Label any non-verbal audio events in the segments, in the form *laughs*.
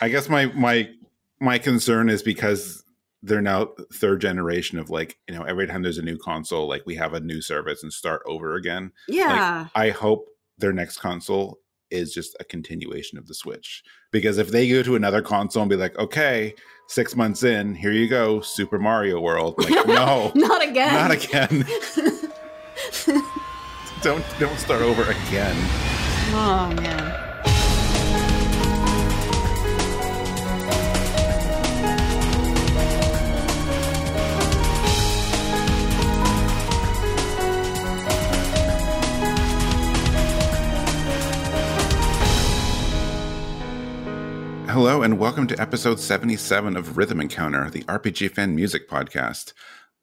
I guess my my my concern is because they're now third generation of like you know every time there's a new console like we have a new service and start over again Yeah. like, i hope their next console is just a continuation of the switch because if they go to another console and be like okay six months in here you go super mario world like *laughs* no Not again. not again *laughs* don't don't start over again oh man. Hello, and welcome to episode 77 of Rhythm Encounter, the RPG fan music podcast.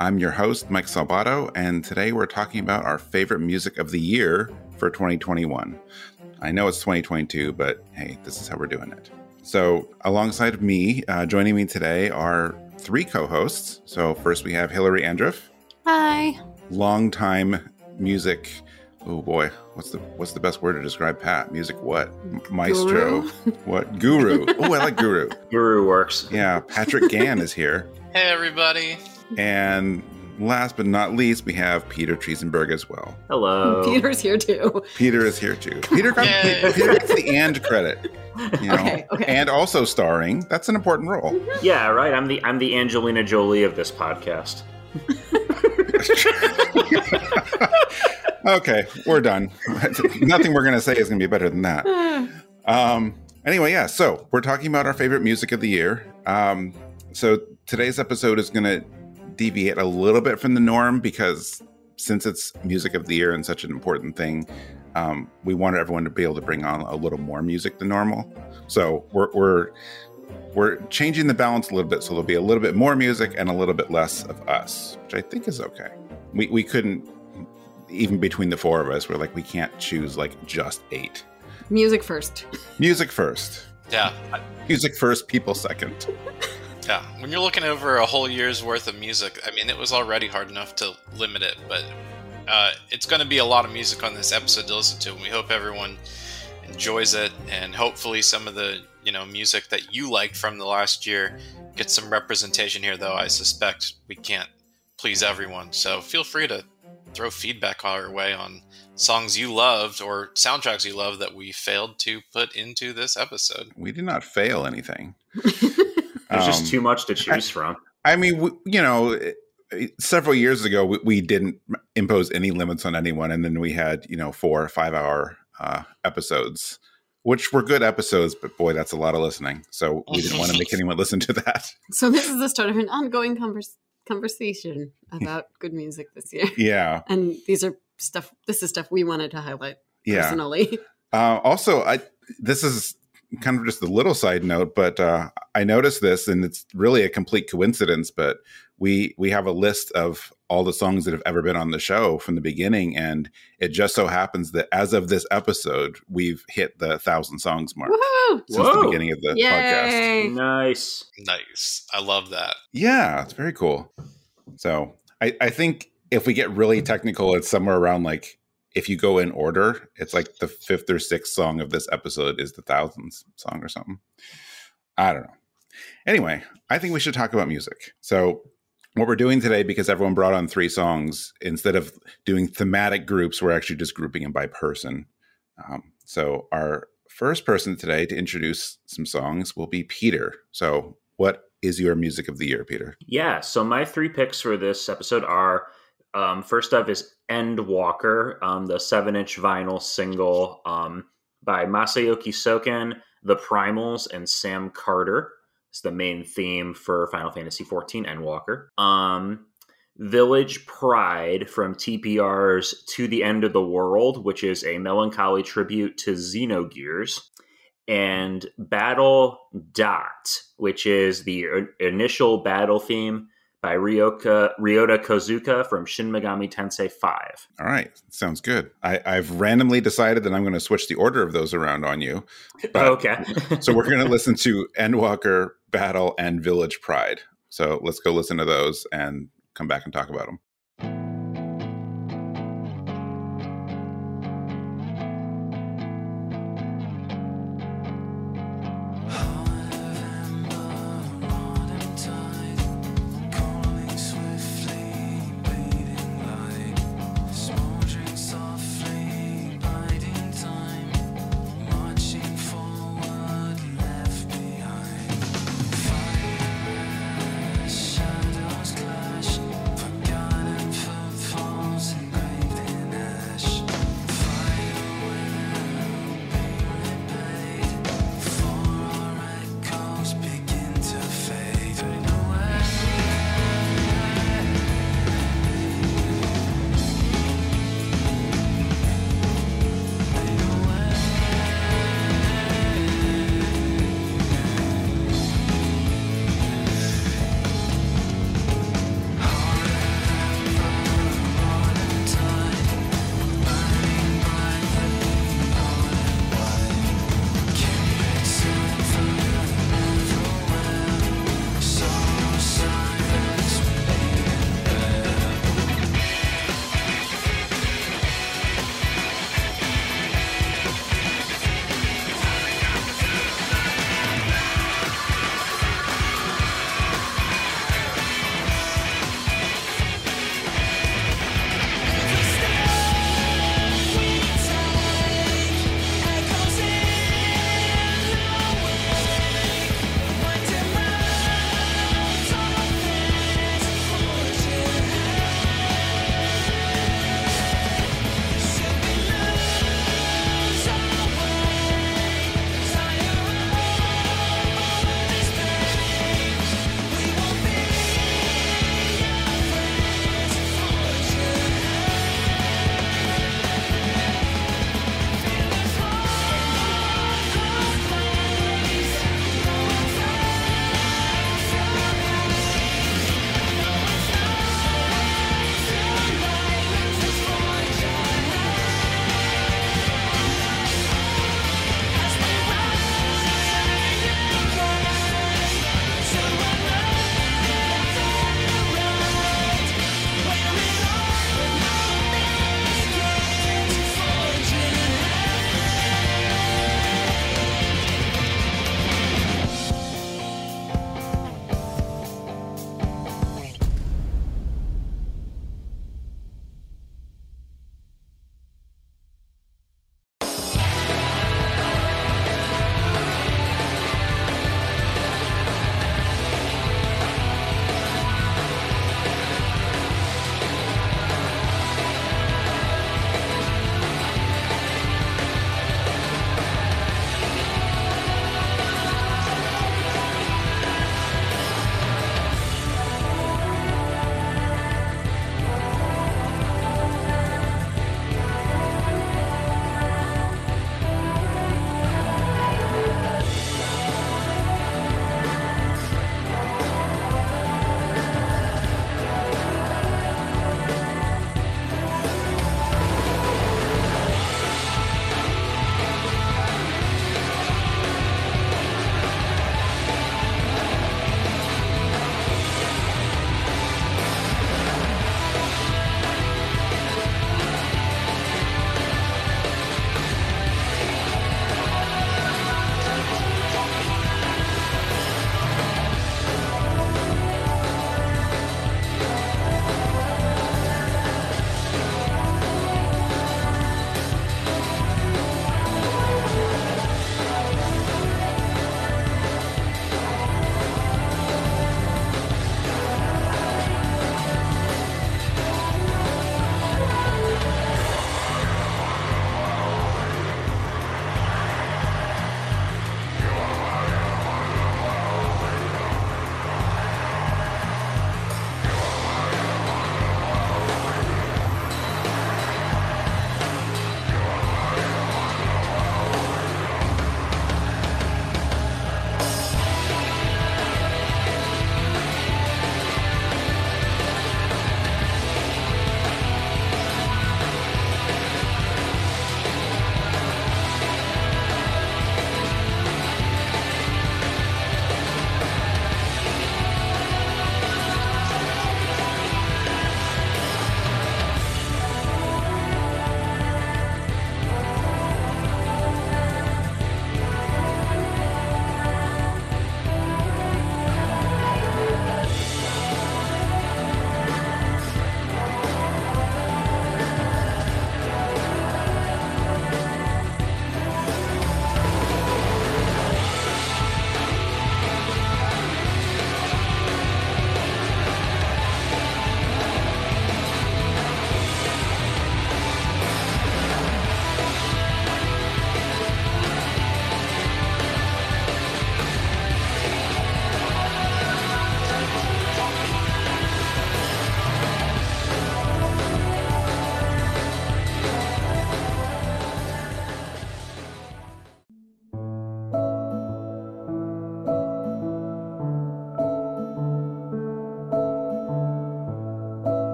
I'm your host, Mike Salvato, and today we're talking about our favorite music of the year for 2021. I know it's 2022, but hey, this is how we're doing it. So, alongside of me, uh, joining me today are three co hosts. So, first we have Hillary Andruff, Hi. longtime music. Oh boy, what's the what's the best word to describe Pat? Music what? M- Maestro. *laughs* What? Guru. Oh, I like guru. *laughs* Guru works. Yeah, Patrick Gann is here. *laughs* Hey everybody. And last but not least, we have Peter Triezenberg as well. Hello. Peter's here too. Peter is here too. Peter got Yay. Peter gets the and credit. You know? Okay, okay. And also starring. That's an important role. Yeah, right. I'm the I'm the Angelina Jolie of this podcast. *laughs* okay, we're done. Nothing we're gonna say is gonna be better than that. Um, anyway, yeah. So we're talking about our favorite music of the year. Um, so today's episode is going to deviate a little bit from the norm because since it's music of the year and such an important thing, um, we wanted everyone to be able to bring on a little more music than normal. So we're we're we're changing the balance a little bit, so there'll be a little bit more music and a little bit less of us, which I think is okay. We we couldn't even between the four of us, we're like we can't choose like just eight. Music first. Music first. Yeah, Music first, people second. yeah. When you're looking over a whole year's worth of music, I mean, it was already hard enough to limit it, but uh, it's going to be a lot of music on this episode to listen to, and we hope everyone enjoys it, and hopefully some of the you know music that you liked from the last year gets some representation here. Though I suspect we can't please everyone, so feel free to throw feedback our way on songs you loved or soundtracks you loved that we failed to put into this episode. We did not fail anything. *laughs* There's Um, just too much to choose from. I mean, we, you know, it- it- several years ago, we, we didn't impose any limits on anyone, and then we had you know four or five hour uh, episodes, which were good episodes, but boy, that's a lot of listening. So we didn't want to make *laughs* anyone listen to that. So this is the start of an ongoing convers- conversation about good music this year. *laughs* Yeah, And these are stuff this is stuff we wanted to highlight yeah. personally. *laughs* Uh, also, I this is kind of just a little side note, but uh, I noticed this, and it's really a complete coincidence. But we we have a list of all the songs that have ever been on the show from the beginning, and it just so happens that as of this episode, we've hit the thousand songs mark Woohoo! since the beginning of the podcast. Nice. Nice. I love that. Yeah, it's very cool. So I, I think if we get really technical, it's somewhere around like if you go in order, it's like the fifth or sixth song of this episode is the thousands song or something. I don't know. Anyway, I think we should talk about music. So what we're doing today, because everyone brought on three songs, instead of doing thematic groups, we're actually just grouping them by person. Um, so our first person today to introduce some songs will be Peter. So what is your music of the year, Peter? Yeah. So my three picks for this episode are um, first up is Endwalker, um, the seven inch vinyl single um, by Masayoshi Soken, The Primals, and Sam Carter. It's the main theme for Final Fantasy XIV Endwalker. Um, Village Pride from TPR's To the End of the World, which is a melancholy tribute to Xenogears and Battle Dot, which is the initial battle theme by Ryoka, Ryota Kozuka from Shin Megami Tensei 5. All right, sounds good. I, I've randomly decided that I'm going to switch the order of those around on you. *laughs* But- okay. *laughs* So we're going to listen to Endwalker, Battle, and Village Pride. So let's go listen to those and come back and talk about them.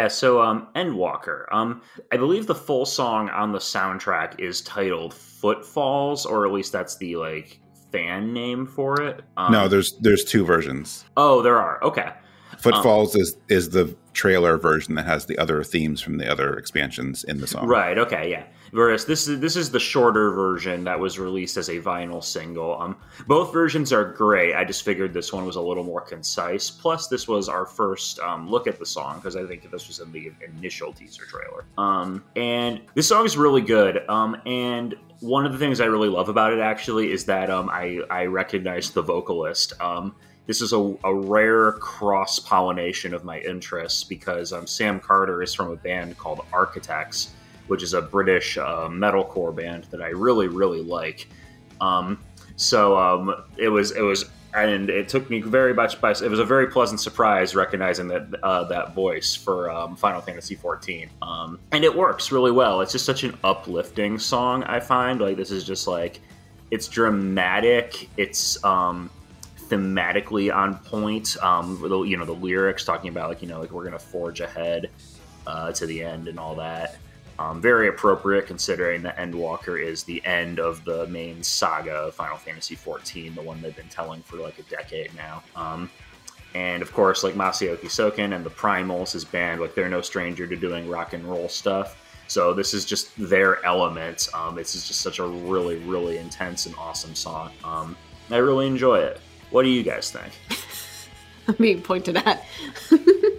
Yeah, so um Endwalker. Um I believe the full song on the soundtrack is titled Footfalls, or at least that's the like fan name for it. Um, no, there's there's two versions. Oh, there are. Okay. Footfalls is is the trailer version that has the other themes from the other expansions in the song. Right. Okay. Yeah. Whereas this is this is the shorter version that was released as a vinyl single. Um, both versions are great. I just figured this one was a little more concise. Plus, this was our first um, look at the song because I think this was in the initial teaser trailer. Um, and this song is really good. Um, and one of the things I really love about it actually is that um, I I recognize the vocalist. Um, this is a, a rare cross pollination of my interests because um, Sam Carter is from a band called Architects, which is a British uh, metalcore band that I really really like. Um, so um, it was it was and it took me very much by it was a very pleasant surprise recognizing that uh, that voice for um, Final Fantasy XIV, um, and it works really well. It's just such an uplifting song. I find like this is just like it's dramatic. It's um, thematically on point. Um, the, you know, the lyrics talking about like you know like we're gonna forge ahead uh, to the end and all that. Um, very appropriate considering that Endwalker is the end of the main saga of Final Fantasy XIV, the one they've been telling for like a decade now. Um, and of course, like Masayoshi Soken and the Primals, his band, like they're no stranger to doing rock and roll stuff. So this is just their element. Um, this is just such a really, really intense and awesome song. Um, I really enjoy it. What do you guys think? *laughs* I'm being pointed at.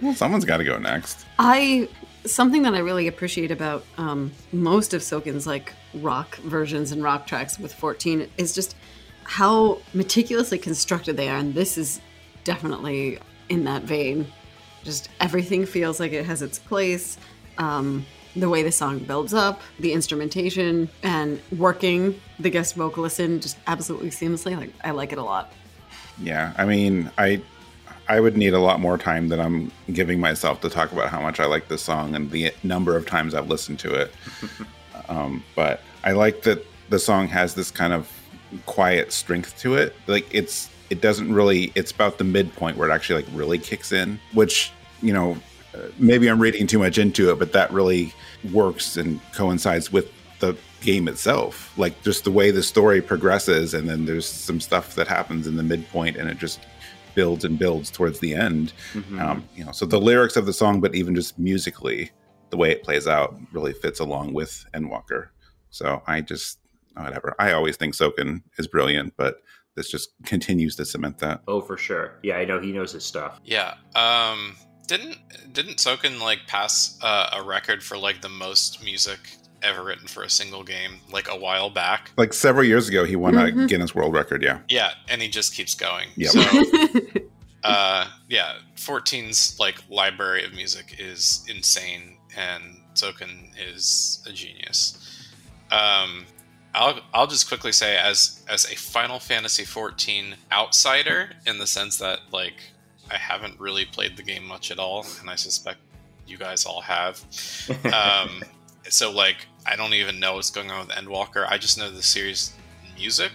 Well, someone's got to go next. I something that I really appreciate about um, most of Soken's like rock versions and rock tracks with 14 is just how meticulously constructed they are, and this is definitely in that vein. Just everything feels like it has its place. Um, the way the song builds up, the instrumentation, and working the guest vocalist in just absolutely seamlessly. Like I like it a lot. Yeah, I mean, I I would need a lot more time than I'm giving myself to talk about how much I like this song and the number of times I've listened to it. *laughs* um, but I like that the song has this kind of quiet strength to it. Like it's it doesn't really. It's about the midpoint where it actually like really kicks in, which you know uh, maybe I'm reading too much into it, but that really works and coincides with the game itself. Like just the way the story progresses, and then there's some stuff that happens in the midpoint, and it just builds and builds towards the end. Mhm. Um, you know, so the lyrics of the song, but even just musically, the way it plays out really fits along with Endwalker. So I just whatever. I always think Soken is brilliant, but this just continues to cement that. oh, for sure. Yeah, I know he knows his stuff. Yeah. Um didn't didn't Soken like pass uh, a record for like the most music ever written for a single game like a while back? Like several years ago, he won a Mhm. Guinness World Record. Yeah, Yeah, and he just keeps going. Yep. So *laughs* uh yeah, 14's like library of music is insane and Soken is a genius. Um I'll I'll just quickly say as as a Final Fantasy 14 outsider in the sense that like I haven't really played the game much at all and I suspect you guys all have. *laughs* Um so like I don't even know what's going on with Endwalker. I just know the series music.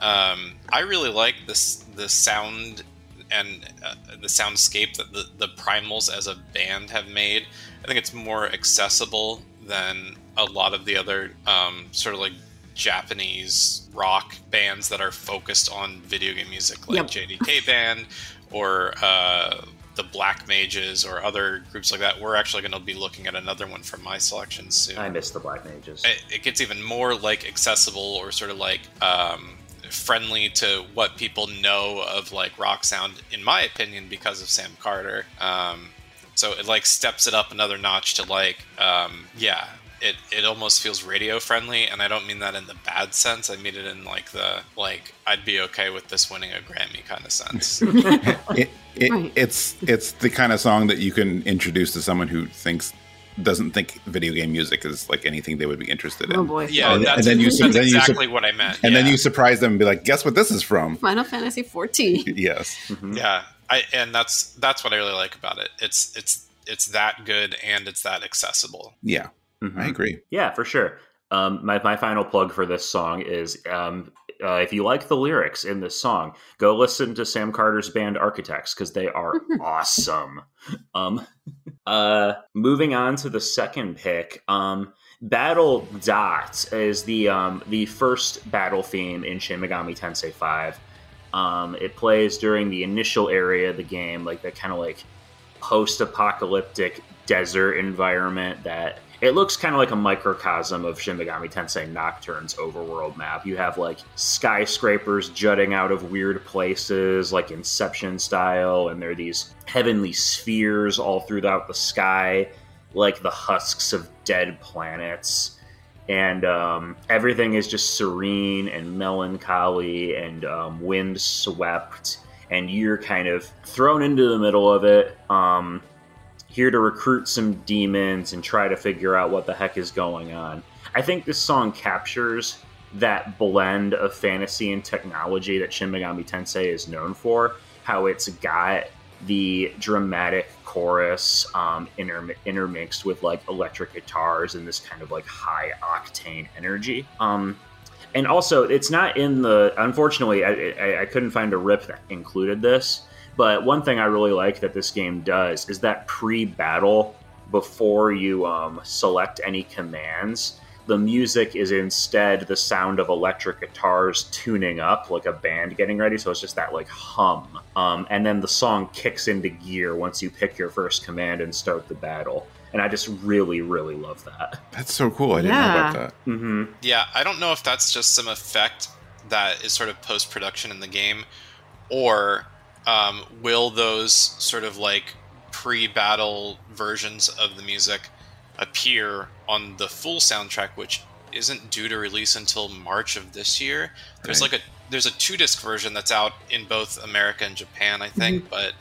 Um, I really like this the sound and uh, the soundscape that the, the Primals as a band have made. I think it's more accessible than a lot of the other um, sort of like Japanese rock bands that are focused on video game music, like Yep. JDK Band or uh, the Black Mages or other groups like that. We're actually going to be looking at another one from my selection soon I miss the Black Mages. it, it gets even more like accessible or sort of like um, friendly to what people know of like rock sound in my opinion because of sam carter um, so it like steps it up another notch to like um, yeah it, it almost feels radio friendly and i don't mean that in the bad sense i mean it in like the like i'd be okay with this winning a grammy kind of sense *laughs* *laughs* it, it, Right. it's it's the kind of song that you can introduce to someone who thinks doesn't think video game music is like anything they would be interested in. oh boy. yeah And- that's, and then you- that's then you- exactly what i meant and then you surprise them and be like, "Guess what this is from?" Final Fantasy 14. *laughs* yes. Mhm. Yeah, I and that's that's what I really like about it. It's it's it's that good and it's that accessible. Yeah, Mhm. I agree. Yeah, for sure. Um, my, my final plug for this song is um, uh, if you like the lyrics in this song, go listen to Sam Carter's band Architects because they are *laughs* awesome. Um, *laughs* Uh, moving on to the second pick. Um, Battle Dot is the um, the first battle theme in Shin Megami Tensei Five. Um, it plays during the initial area of the game, like the kind of like post-apocalyptic desert environment that it looks kind of like a microcosm of Shin Megami Tensei Nocturne's overworld map. You have like skyscrapers jutting out of weird places, like Inception style, and there are these heavenly spheres all throughout the sky, like the husks of dead planets. And um, everything is just serene and melancholy and um, wind swept, and you're kind of thrown into the middle of it. Um, here to recruit some demons and try to figure out what the heck is going on. I think this song captures that blend of fantasy and technology that Shin Megami Tensei is known for. How it's got the dramatic chorus um, interm- intermixed with like electric guitars and this kind of like high octane energy. Um, and also, it's not in the. Unfortunately, I, I, I couldn't find a rip that included this. But one thing I really like that this game does is that pre-battle, before you um, select any commands, the music is instead the sound of electric guitars tuning up, like a band getting ready. So it's just that like hum, um, and then the song kicks into gear once you pick your first command and start the battle. And I just really, really love that. That's so cool. I didn't know about that. hmm Yeah, I don't know if that's just some effect that is sort of post production in the game, or um, will those sort of like pre battle versions of the music appear on the full soundtrack, which isn't due to release until March of this year. There's Right. like a there's a two disc version that's out in both America and Japan, I think, but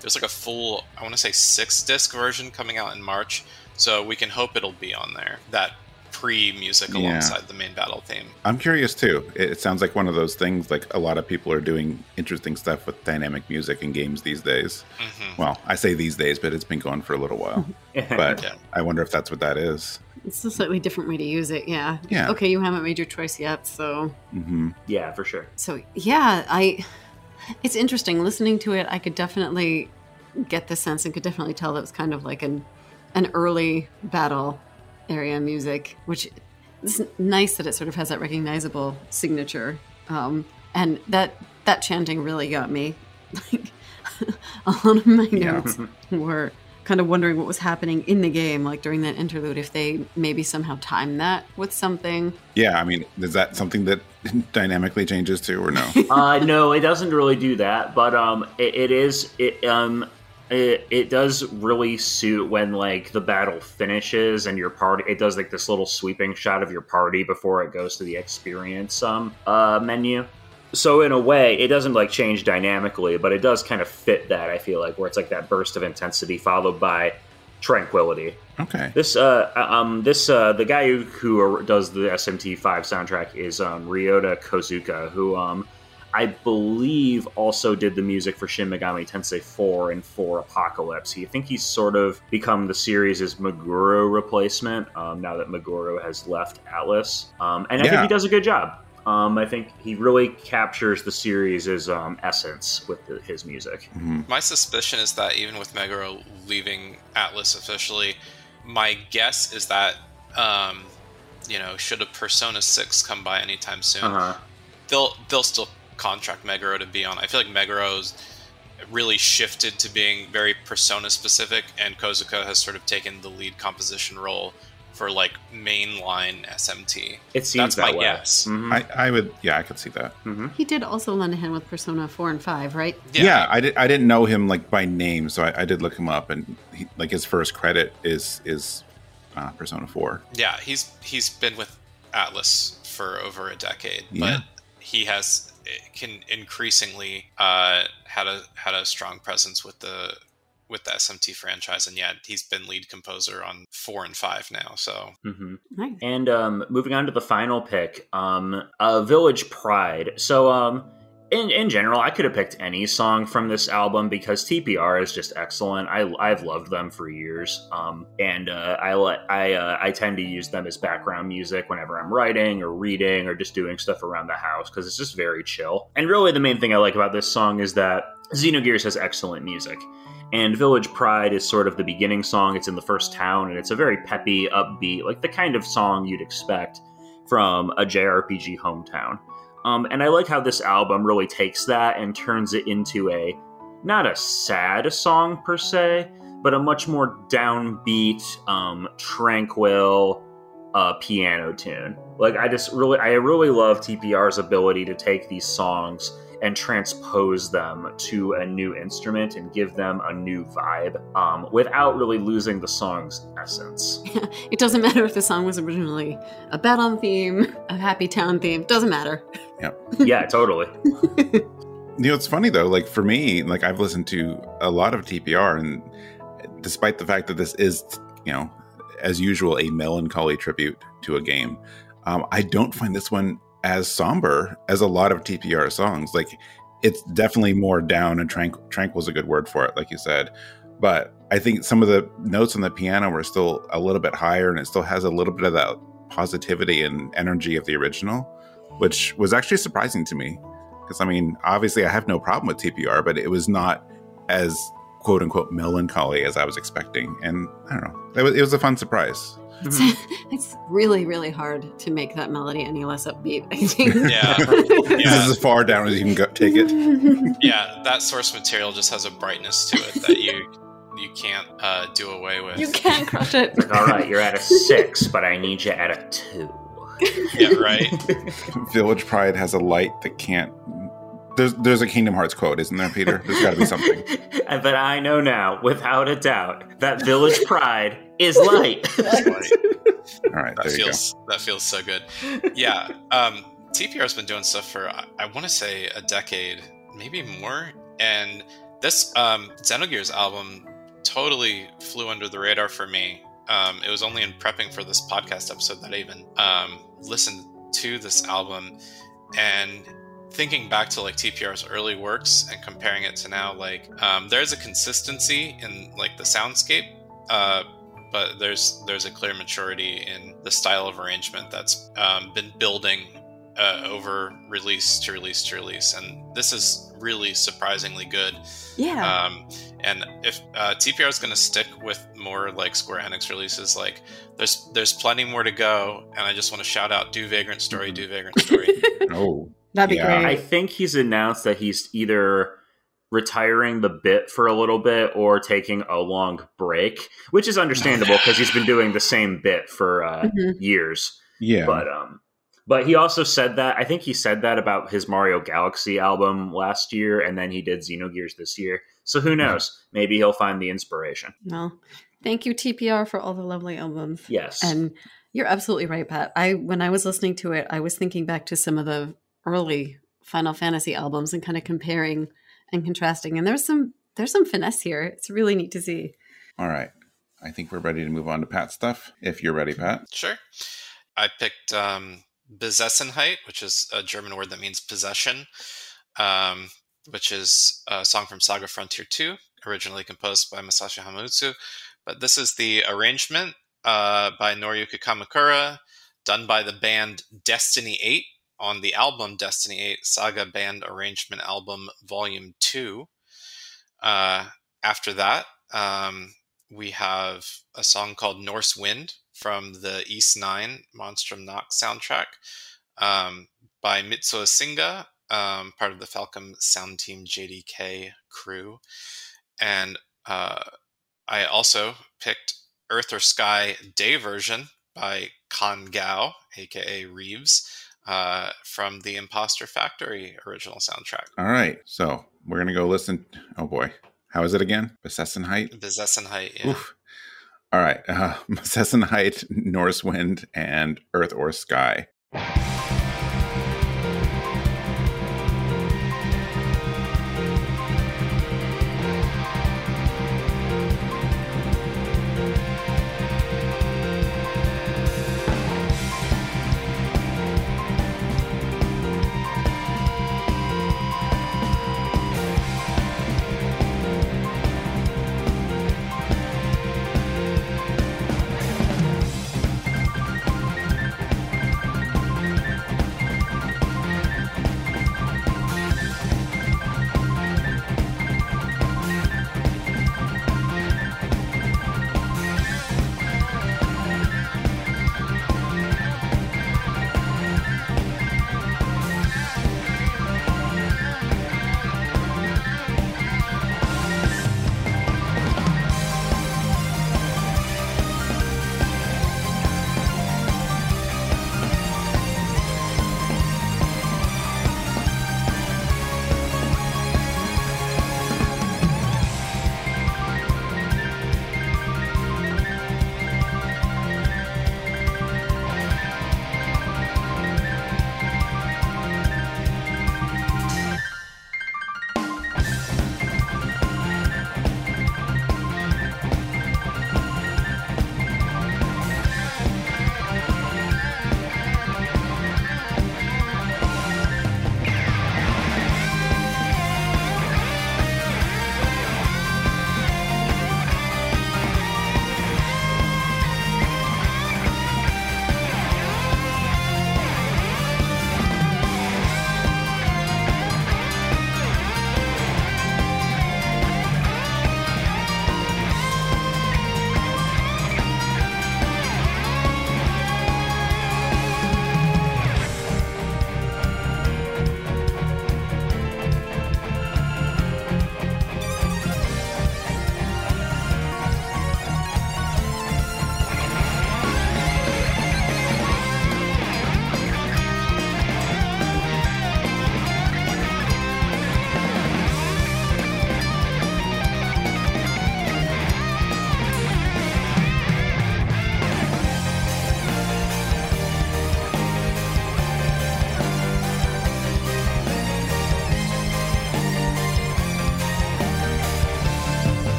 there's like a full I want to say six disc version coming out in March. So we can hope it'll be on there. That pre music Yeah. alongside the main battle theme. I'm curious too. It, it sounds like one of those things. Like a lot of people are doing interesting stuff with dynamic music in games these days. hmm Well, I say these days, but it's been going for a little while. *laughs* But Yeah. I wonder if that's what that is. It's a slightly different way to use it. Yeah. Yeah. Okay, you haven't made your choice yet, so hmm yeah, for sure. so yeah, I. It's interesting listening to it. I could definitely get the sense and could definitely tell that it was kind of like an an early battle area music, which is nice that it sort of has that recognizable signature. Um, and that that chanting really got me. Like *laughs* a lot of my Yeah. notes were kind of wondering what was happening in the game, like during that interlude, if they maybe somehow timed that with something. Yeah, I mean, is that something that *laughs* dynamically changes too, or no? *laughs* uh, no, it doesn't really do that, but um, it, it is it um. It, it does really suit when like the battle finishes and your party it does like this little sweeping shot of your party before it goes to the experience um uh menu so in a way it doesn't like change dynamically but it does kind of fit that i feel like where it's like that burst of intensity followed by tranquility Okay. This uh um this uh the guy who, who does the SMT5 soundtrack is um Ryota Kozuka who um I believe also did the music for Shin Megami Tensei 4 and 4 Apocalypse. He I think he's sort of become the series' Meguro replacement um, now that Meguro has left Atlus. Um, and I think he does a good job. Um, I think he really captures the series' um, essence with the, his music. Mhm. My suspicion is that even with Meguro leaving Atlus officially, my guess is that, um, you know, should a Persona 6 come by anytime soon, Uh-huh. they'll they'll still contract Meguro to be on. I feel like Meguro's really shifted to being very Persona specific, and Kozuka has sort of taken the lead composition role for like mainline SMT. It seems That's that my way. guess. Mhm. I, I would, yeah, I could see that. Mhm. He did also lend a hand with Persona 4 and 5, right? Yeah, I, did, I didn't know him like by name, so I, I did look him up, and he, like his first credit is is uh, Persona Four. Yeah, he's he's been with Atlus for over a decade, Yeah. but he has can increasingly uh, had a had a strong presence with the with the SMT franchise, and yeah, he's been lead composer on four and five now. So Mhm. Nice. And um, moving on to the final pick, um, uh, Village Pride. So um, in, in general, I could have picked any song from this album because TPR is just excellent. I I've loved them for years, um, and uh, I let I uh, I tend to use them as background music whenever I'm writing or reading or just doing stuff around the house because it's just very chill. And really, the main thing I like about this song is that Xenogears has excellent music. And Village Pride is sort of the beginning song. It's in the first town, and it's a very peppy, upbeat, like the kind of song you'd expect from a JRPG hometown. Um, and I like how this album really takes that and turns it into a not a sad song per se, but a much more downbeat, um, tranquil uh, piano tune. Like I just really, I really love TPR's ability to take these songs and transpose them to a new instrument and give them a new vibe um, without really losing the song's essence. *laughs* it doesn't matter if the song was originally a battle theme, a happy town theme, doesn't matter. Yeah. *laughs* yeah, totally. you know, it's funny though, like for me, like I've listened to a lot of TPR and despite the fact that this is, you know, as usual, a melancholy tribute to a game, um, I don't find this one as somber as a lot of TPR songs. Like it's definitely more down and tranquil. Tranquil is a good word for it, like you said. But I think some of the notes on the piano were still a little bit higher, and it still has a little bit of that positivity and energy of the original, which was actually surprising to me. Because I mean, obviously, I have no problem with TPR, but it was not as quote unquote melancholy as I was expecting. And I don't know, it was, it was a fun surprise. It's, *laughs* it's really, really hard to make that melody any less upbeat. I think. Yeah. *laughs* *laughs* This is as far down as you can go, take it. yeah, that source material just has a brightness to it that you you can't uh, do away with. You can't crush it. All right, you're at a six, but I need you at a two. yeah, right. Village Pride has a light that can't. There's there's a Kingdom Hearts quote, isn't there, Peter? There's got to be *laughs* something. but I know now, without a doubt, that Village Pride is light. *laughs* That's right. All right, That there you go. feels that feels so good. Yeah, um, TPR's been doing stuff for I, I want to say a decade, maybe more. And this um, Xenogears album totally flew under the radar for me. Um, it was only in prepping for this podcast episode that I even um, listened to this album and thinking back to like TPR's early works and comparing it to now, like um, there's a consistency in like the soundscape. Uh, but there's there's a clear maturity in the style of arrangement that's um, been building uh, over release to release to release, and this is really surprisingly good. Yeah. Um, and if uh, TPR is going to stick with more like Square Enix releases, like there's there's plenty more to go. And I just want to shout out Do Vagrant Story, Mhm. Do Vagrant Story. *laughs* Oh, That'd be yeah. I think he's announced that he's either retiring the bit for a little bit or taking a long break, which is understandable *sighs* because he's been doing the same bit for uh, Mhm. years. yeah. But um, but he also said that I think he said that about his Mario Galaxy album last year, and then he did Xenogears this year. So who knows? Maybe he'll find the inspiration. Well, thank you TPR for all the lovely albums. Yes. And you're absolutely right, Pat. I when I was listening to it, I was thinking back to some of the early Final Fantasy albums and kind of comparing and contrasting. And there's some there's some finesse here. It's really neat to see. All right. I think we're ready to move on to Pat stuff. If you're ready, Pat. Sure. I picked um, Besessenheit, which is a German word that means possession, um, which is a song from Saga Frontier 2, originally composed by Masashi Hamauzu. But this is the arrangement uh, by Noriyuki Kamakura, done by the band Destiny 8 on the album Destiny 8 Saga Band Arrangement Album Volume 2. Uh, after that, um, we have a song called Norse Wind from the Ys Nine Monstrum Nox soundtrack um, by Mitsuo Singa, um, part of the Falcom Sound Team JDK crew. And uh, I also picked Earth or Sky Day version by Kan Gao, aka Reeves, uh, from the Impostor Factory original soundtrack. All right. So we're going to go listen. Oh, boy. How is it again? Besessenheit? Besessenheit, yeah. Oof. All right. *laughs* Uh, Besessenheit, Norse Wind, and Earth or Sky.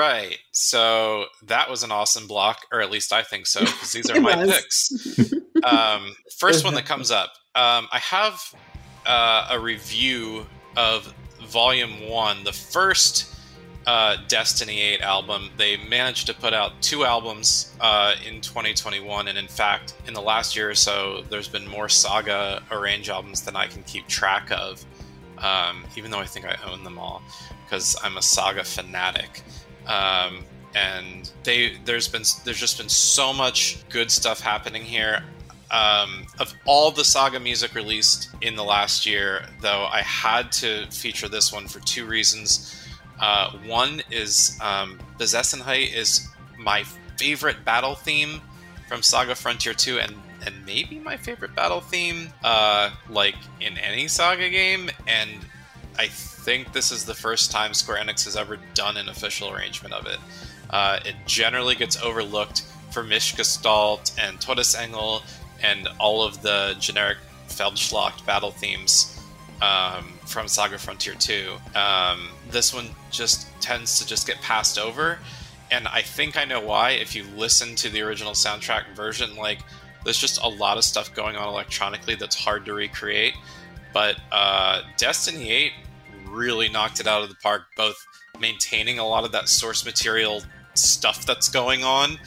Right. So that was an awesome block, or at least I think so, because these *laughs* are my was. picks. *laughs* Um, first one that comes up. Um, I have uh, a review of Volume 1, the first uh, Destiny 8 album. They managed to put out two albums uh, in 2021, and in fact, in the last year or so, there's been more Saga Arrange albums than I can keep track of, um, even though I think I own them all, because I'm a Saga fanatic. Um, and they there's been there's just been so much good stuff happening here. Um, of all the saga music released in the last year, though, I had to feature this one for two reasons. Uh, one is um, Besessenheit is my favorite battle theme from Saga Frontier 2, and and maybe my favorite battle theme, uh, like in any Saga game. And I think this is the first time Square Enix has ever done an official arrangement of it. Uh, it generally gets overlooked for Mischgestalt and Todesengel and all of the generic Feldschlacht battle themes um, from Saga Frontier 2. Um, this one just tends to just get passed over, and I think I know why. If you listen to the original soundtrack version, like there's just a lot of stuff going on electronically that's hard to recreate. But uh, Destiny 8 really knocked it out of the park, both maintaining a lot of that source material stuff that's going on,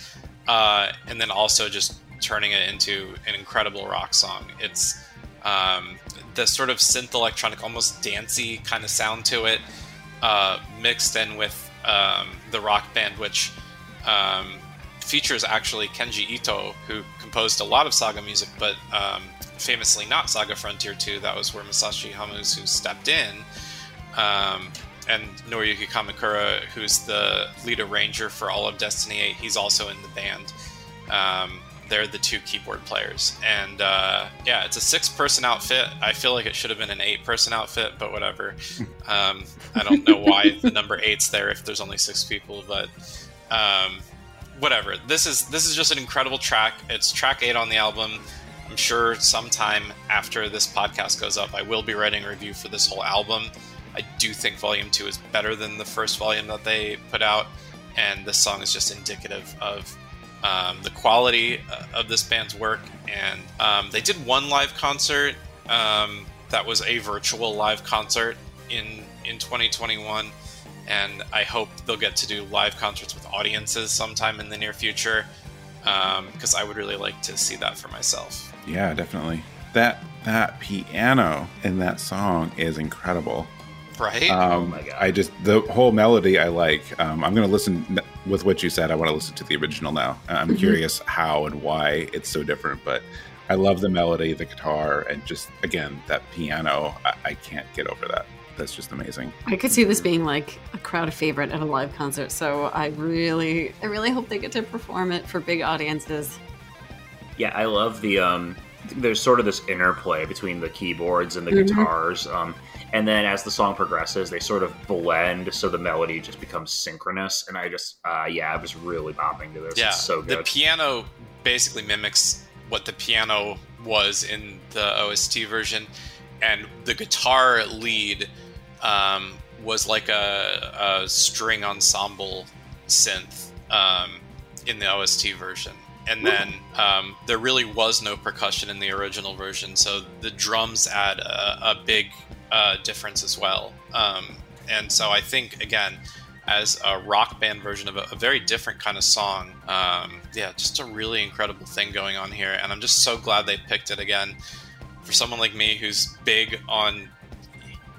uh, and then also just turning it into an incredible rock song. It's um, the sort of synth electronic, almost dancey kind of sound to it, uh, mixed in with um, the rock band, which um, features actually Kenji Ito, who composed a lot of Saga music, but um, famously not Saga Frontier 2. That was where Masashi Hamauzu stepped in. Um, and Noriyuki Kamikura, who's the lead arranger for all of Destiny 8, he's also in the band. Um, they're the two keyboard players. And uh, yeah, it's a six person outfit. I feel like it should have been an eight person outfit, but whatever. *laughs* Um, I don't know why the number eight's there if there's only six people, but um, whatever. This is this is just an incredible track. It's track eight on the album. I'm sure sometime after this podcast goes up, I will be writing a review for this whole album. I do think Volume 2 is better than the first volume that they put out, and this song is just indicative of um, the quality uh, of this band's work. And um, they did one live concert um, that was a virtual live concert in, in 2021, and I hope they'll get to do live concerts with audiences sometime in the near future because um, I would really like to see that for myself. Yeah, definitely. That that piano in that song is incredible. Right? Um, Oh my God. I just the whole melody I like. Um, I'm going to listen with what you said. I want to listen to the original now. I'm Mhm. curious how and why it's so different, but I love the melody, the guitar, and just again that piano. I, I can't get over that. That's just amazing. I could see this being like a crowd favorite at a live concert. So I really, I really hope they get to perform it for big audiences. Yeah, I love the um there's sort of this interplay between the keyboards and the Mhm. guitars. Um and then as the song progresses, they sort of blend so the melody just becomes synchronous and I just uh yeah, I was really bopping to this. yeah. It's so the piano basically mimics what the piano was in the OST version, and the guitar lead um, was like a, a string ensemble synth um, in the OST version. And then um, there really was no percussion in the original version, so the drums add a, a big uh, difference as well. Um, and so I think again, as a rock band version of a, a very different kind of song, um, yeah, just a really incredible thing going on here. And I'm just so glad they picked it again. For someone like me who's big on,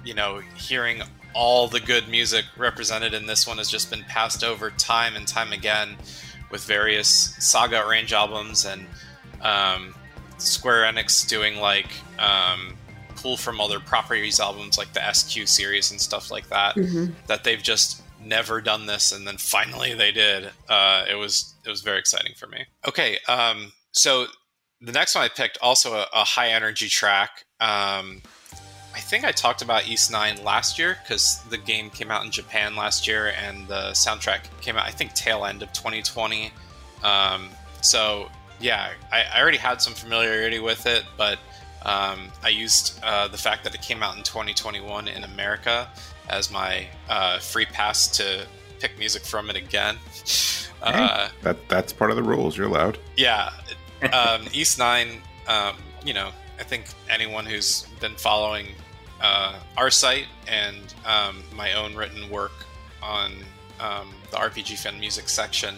you know, hearing all the good music represented in this one has just been passed over time and time again with various Saga Arrange albums and um, Square Enix doing like um, from other properties albums like the SQ series and stuff like that. Mhm. That they've just never done this, and then finally they did. Uh, it was it was very exciting for me. Okay, um, so the next one I picked also a, a high energy track. Um, I think I talked about Ys Nine last year because the game came out in Japan last year, and the soundtrack came out I think tail end of 2020. Um, so yeah, I, I already had some familiarity with it, but um, I used uh, the fact that it came out in 2021 in America as my uh, free pass to pick music from it again. Uh, That that's part of the rules. You're allowed. yeah, *laughs* um, Ys Nine. Um, you know, I think anyone who's been following uh, our site and um, my own written work on um, the RPGFan music section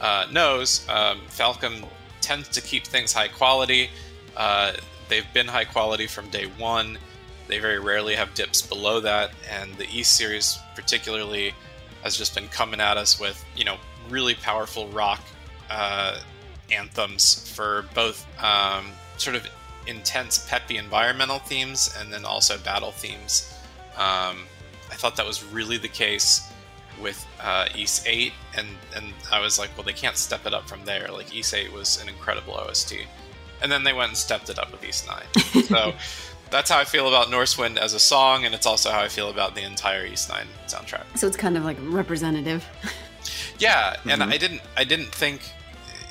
uh, knows um, Falcom tends to keep things high quality. Uh, they've been high quality from day one. They very rarely have dips below that, and the Ys series particularly has just been coming at us with you know really powerful rock uh, anthems for both um, sort of intense, peppy environmental themes and then also battle themes. Um, I thought that was really the case with uh, Ys 8, and, and I was like, well, they can't step it up from there. Like, Ys 8 was an incredible OST. And then they went and stepped it up with Ys 9. So *laughs* that's how I feel about Norsewind as a song, and it's also how I feel about the entire Ys 9 soundtrack. So it's kind of like representative. *laughs* Yeah, and Mhm. I didn't I didn't think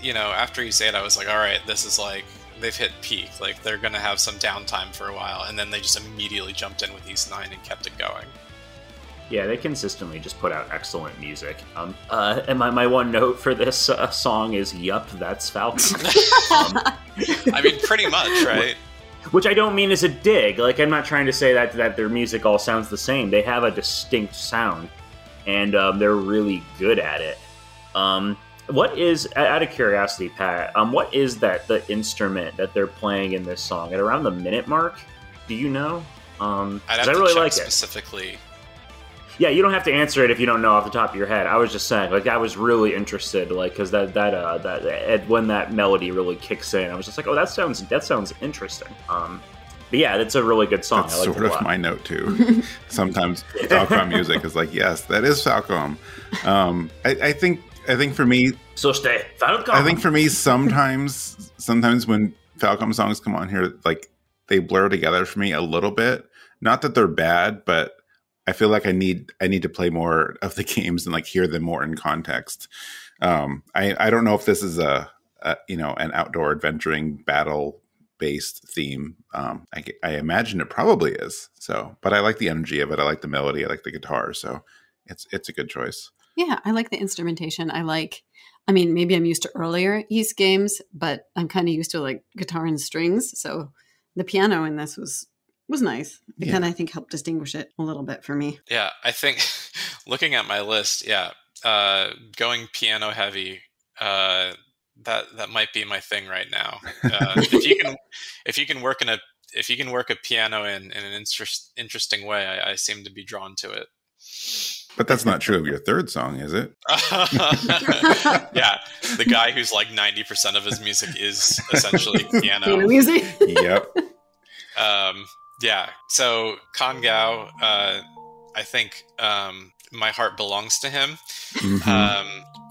you know, after you say it I was like, all right, this is like they've hit peak. Like they're gonna have some downtime for a while, and then they just immediately jumped in with Ys Nine and kept it going. Yeah, they consistently just put out excellent music. Um, uh, and my, my one note for this uh, song is, "Yup, that's Falcom," *laughs* um, I mean, pretty much, *laughs* right? which I don't mean as a dig. Like, I'm not trying to say that that their music all sounds the same. They have a distinct sound, and um, they're really good at it. Um, what is, out of curiosity, Pat? Um, what is that the instrument that they're playing in this song at around the minute mark? Do you know? Um, I'd 'cause have I to really check like it. Specifically. Yeah, you don't have to answer it if you don't know off the top of your head. I was just saying, like, I was really interested, like, because that that uh that at, when that melody really kicks in, I was just like, oh, that sounds that sounds interesting. Um, but yeah, that's a really good song. That's I like sort it of my note too. *laughs* Sometimes Falcom music is like, yes, that is Falcom. Um, I, I think I think for me, So stay, Falcom. I think for me, sometimes sometimes when Falcom songs come on here, like they blur together for me a little bit. Not that they're bad, but I feel like I need I need to play more of the *laughs* games and like hear them more in context. Um, I I don't know if this is a, a you know an outdoor adventuring battle based theme. Um, I, I imagine it probably is. So, but I like the energy of it. I like the melody. I like the guitar. So it's it's a good choice. Yeah, I like the instrumentation. I like, I mean, maybe I'm used to earlier Ys games, but I'm kind of used to like guitar and strings. So the piano in this was was nice. It Yeah. kind of I think helped distinguish it a little bit for me. Yeah, I think *laughs* looking at my list, yeah, uh, going piano heavy, uh, that that might be my thing right now. Uh, if you can, *laughs* if you can work in a if you can work a piano in in an interest, interesting way, I, I seem to be drawn to it. But that's not true of your third song, is it? *laughs* yeah, the guy who's like ninety percent of his music is essentially piano. Piano music. yep. Um, yeah. So Kan Gao, uh, I think um, my heart belongs to him. Mhm. Um,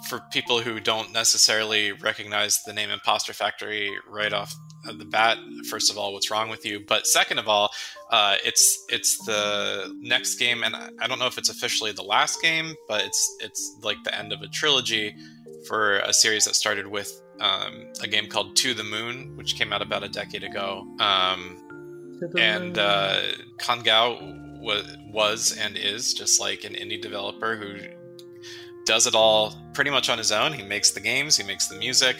for people who don't necessarily recognize the name Impostor Factory right off the bat, first of all, what's wrong with you? But second of all, uh, it's it's the next game, and I I don't know if it's officially the last game, but it's it's like the end of a trilogy for a series that started with um, a game called To the Moon, which came out about a decade ago. Um, and uh, Kan Gao was, was and is just like an indie developer who does it all pretty much on his own. He makes the games, he makes the music.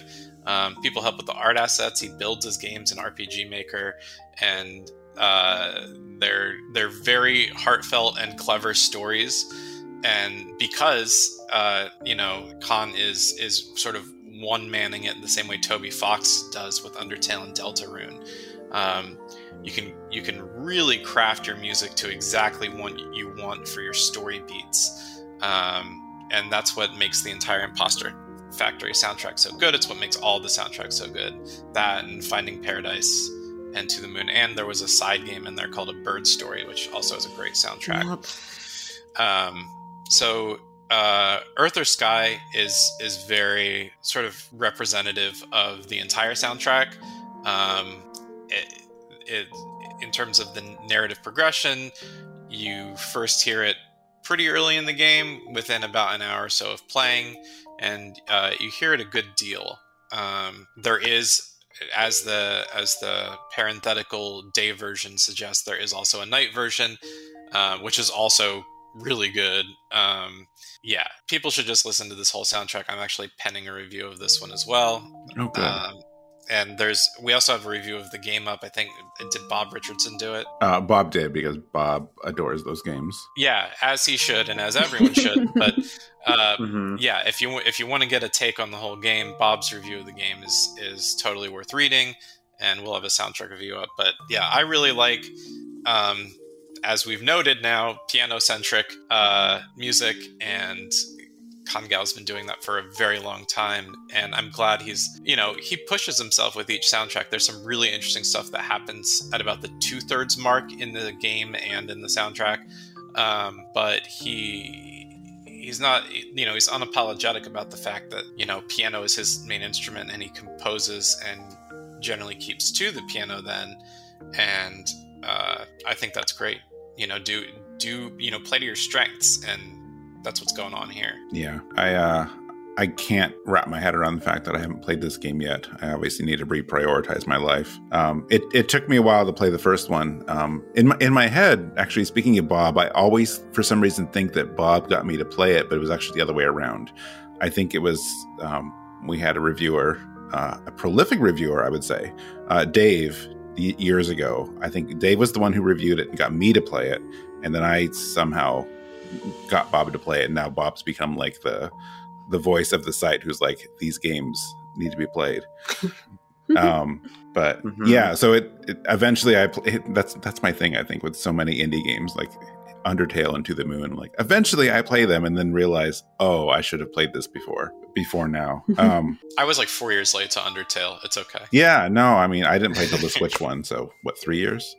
Um, people help with the art assets. He builds his games in RPG Maker, and uh, they're they're very heartfelt and clever stories. And because uh, you know Kan is is sort of one manning it the same way Toby Fox does with Undertale and Deltarune. Um, you can you can really craft your music to exactly what you want for your story beats, um, and that's what makes the entire Impostor Factory soundtrack so good. It's what makes all the soundtracks so good. That and Finding Paradise and To the Moon, and there was a side game in there called A Bird Story, which also has a great soundtrack. Um, so uh, Earth or Sky is is very sort of representative of the entire soundtrack. Um, it, it, in terms of the narrative progression, you first hear it pretty early in the game, within about an hour or so of playing, and uh, you hear it a good deal. Um, there is as the as the parenthetical day version suggests, there is also a night version, uh, which is also really good. Um, yeah, people should just listen to this whole soundtrack. I'm actually penning a review of this one as well. Oh, good. Um, and there's we also have a review of the game up. I think did Bob Richardson do it? Uh, Bob did because Bob adores those games. Yeah, as he should, and as everyone should. But *laughs* uh, Mhm. yeah, if you if you want to get a take on the whole game, Bob's review of the game is is totally worth reading, and we'll have a soundtrack review up. But yeah, I really like, um, as we've noted now, piano centric uh, music, and Kan Gao's been doing that for a very long time, and I'm glad he's you know he pushes himself with each soundtrack. There's some really interesting stuff that happens at about the two thirds mark in the game and in the soundtrack, um, but he he's not you know he's unapologetic about the fact that you know piano is his main instrument and he composes and generally keeps to the piano then and uh, i think that's great you know do do you know play to your strengths and that's what's going on here Yeah, I uh, I can't wrap my head around the fact that I haven't played this game yet. I obviously need to reprioritize my life. Um, it it took me a while to play the first one. Um, in my in my head, actually, speaking of Bob, I always for some reason think that Bob got me to play it, but it was actually the other way around. I think it was um, we had a reviewer, uh, a prolific reviewer, I would say, uh, Dave, years ago. I think Dave was the one who reviewed it and got me to play it, and then I somehow got Bob to play it. And now Bob's become like the the voice of the site, who's like these games need to be played. *laughs* um, but Mhm. yeah, so it, it eventually I pl- it, that's that's my thing. I think with so many indie games like Undertale and To the Moon, like eventually I play them and then realize, oh, I should have played this before before now. *laughs* Um, i was like four years late to undertale it's okay yeah, no, I mean I didn't play till the Switch one, so what three years?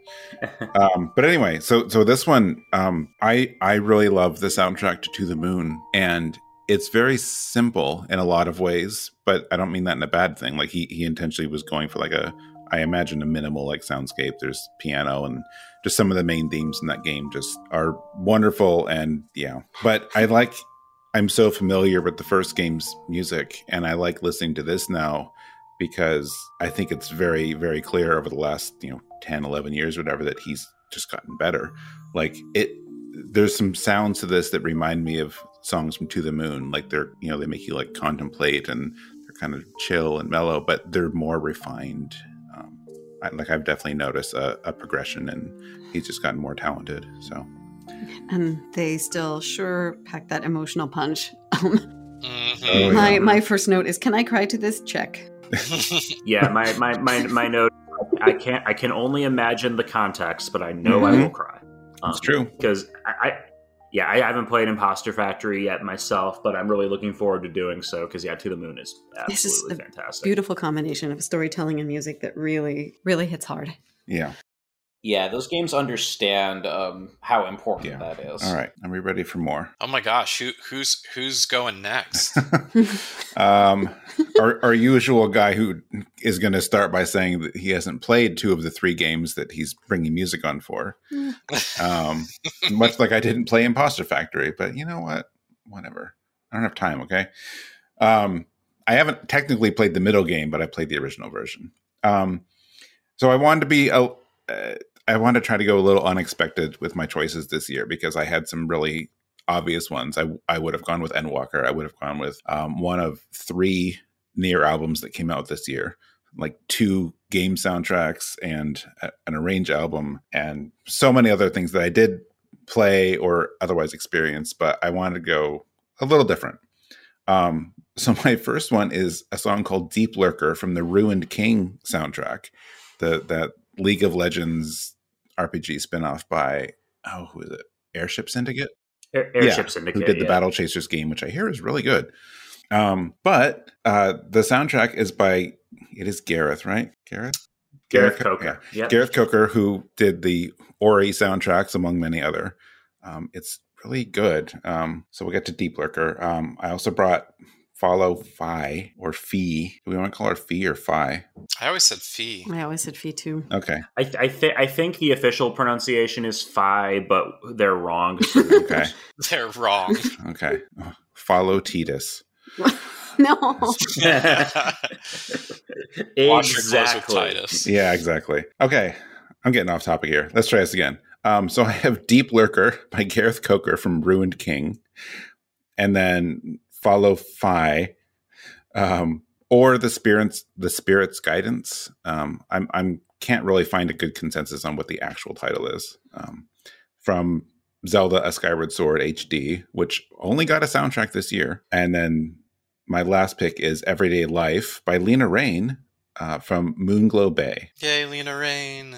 um, but anyway, so so this one, um, I I really love the soundtrack to To the Moon, and it's very simple in a lot of ways. But I don't mean that in a bad thing. Like he he intentionally was going for like a, I imagine a minimal like soundscape. There's piano and just some of the main themes in that game just are wonderful and yeah. But I like. I'm so familiar with the first game's music, and I like listening to this now because I think it's very, very clear over the last, you know, 10, 11 years, whatever, that he's just gotten better. Like it, there's some sounds to this that remind me of songs from To the Moon. Like they're, you know, they make you like contemplate and they're kind of chill and mellow, but they're more refined. Um, I, like I've definitely noticed a, a progression and he's just gotten more talented. So And they still sure pack that emotional punch. *laughs* Um, Mhm. Oh, yeah. my my first note is, can I cry to this? Check. *laughs* yeah, my, my, my, my note I can't. I can only imagine the context, but I know I Mhm. will cry. It's true. because I, I, yeah, I haven't played Impostor Factory yet myself, but I'm really looking forward to doing so. Because yeah, To the Moon is This is absolutely a fantastic. Beautiful combination of storytelling and music that really, really hits hard. Yeah. Yeah, those games understand um, how important Yeah. that is. All right. Are we ready for more? Oh my gosh, who who's who's going next? *laughs* um, our, our usual guy who is going to start by saying that he hasn't played two of the three games that he's bringing music on for. *laughs* Um, much like I didn't play Impostor Factory, but you know what? Whatever. I don't have time. Okay. Um, I haven't technically played the middle game, but I played the original version. Um, so I wanted to be a. Uh, I wanted to try to go a little unexpected with my choices this year because I had some really obvious ones. I I would have gone with Endwalker. I would have gone with um, one of three NieR albums that came out this year, like two game soundtracks and a, an arrange album, and so many other things that I did play or otherwise experience. But I wanted to go a little different. Um, so *laughs* my first one is a song called "Deep Lurker" from the Ruined King soundtrack, the that League of Legends RPG spinoff by oh who is it? Airship Syndicate Air, Airship Syndicate, who did the yeah. Battle Chasers game, which I hear is really good. Um, but uh, the soundtrack is by it is Gareth, right? Gareth. Gareth Co- Coker. Yep. Gareth Coker, who did the Ori soundtracks among many other. Um, it's really good. Um, so we'll get to Deep Lurker. Um, I also brought Follow Phi or Fee. Do we want to call her Fee or Phi? I always said fee. I always said fee too. Okay. I, I, th- I think the official pronunciation is Phi, but they're wrong. *laughs* Okay. They're wrong. *laughs* Okay. Follow Titus. *laughs* no. Wash your clothes with exactly. Titus. Yeah, exactly. Okay. I'm getting off topic here. Let's try this again. Um, so I have Deep Lurker by Gareth Coker from Ruined King, and then Follow Phi, um, or the spirits the Spirit's Guidance. Um, I'm I'm can't really find a good consensus on what the actual title is. Um, from Zelda: A Skyward Sword HD, which only got a soundtrack this year, and then my last pick is Everyday Life by Lena Raine uh, from Moonglow Bay. Yay, Lena Raine.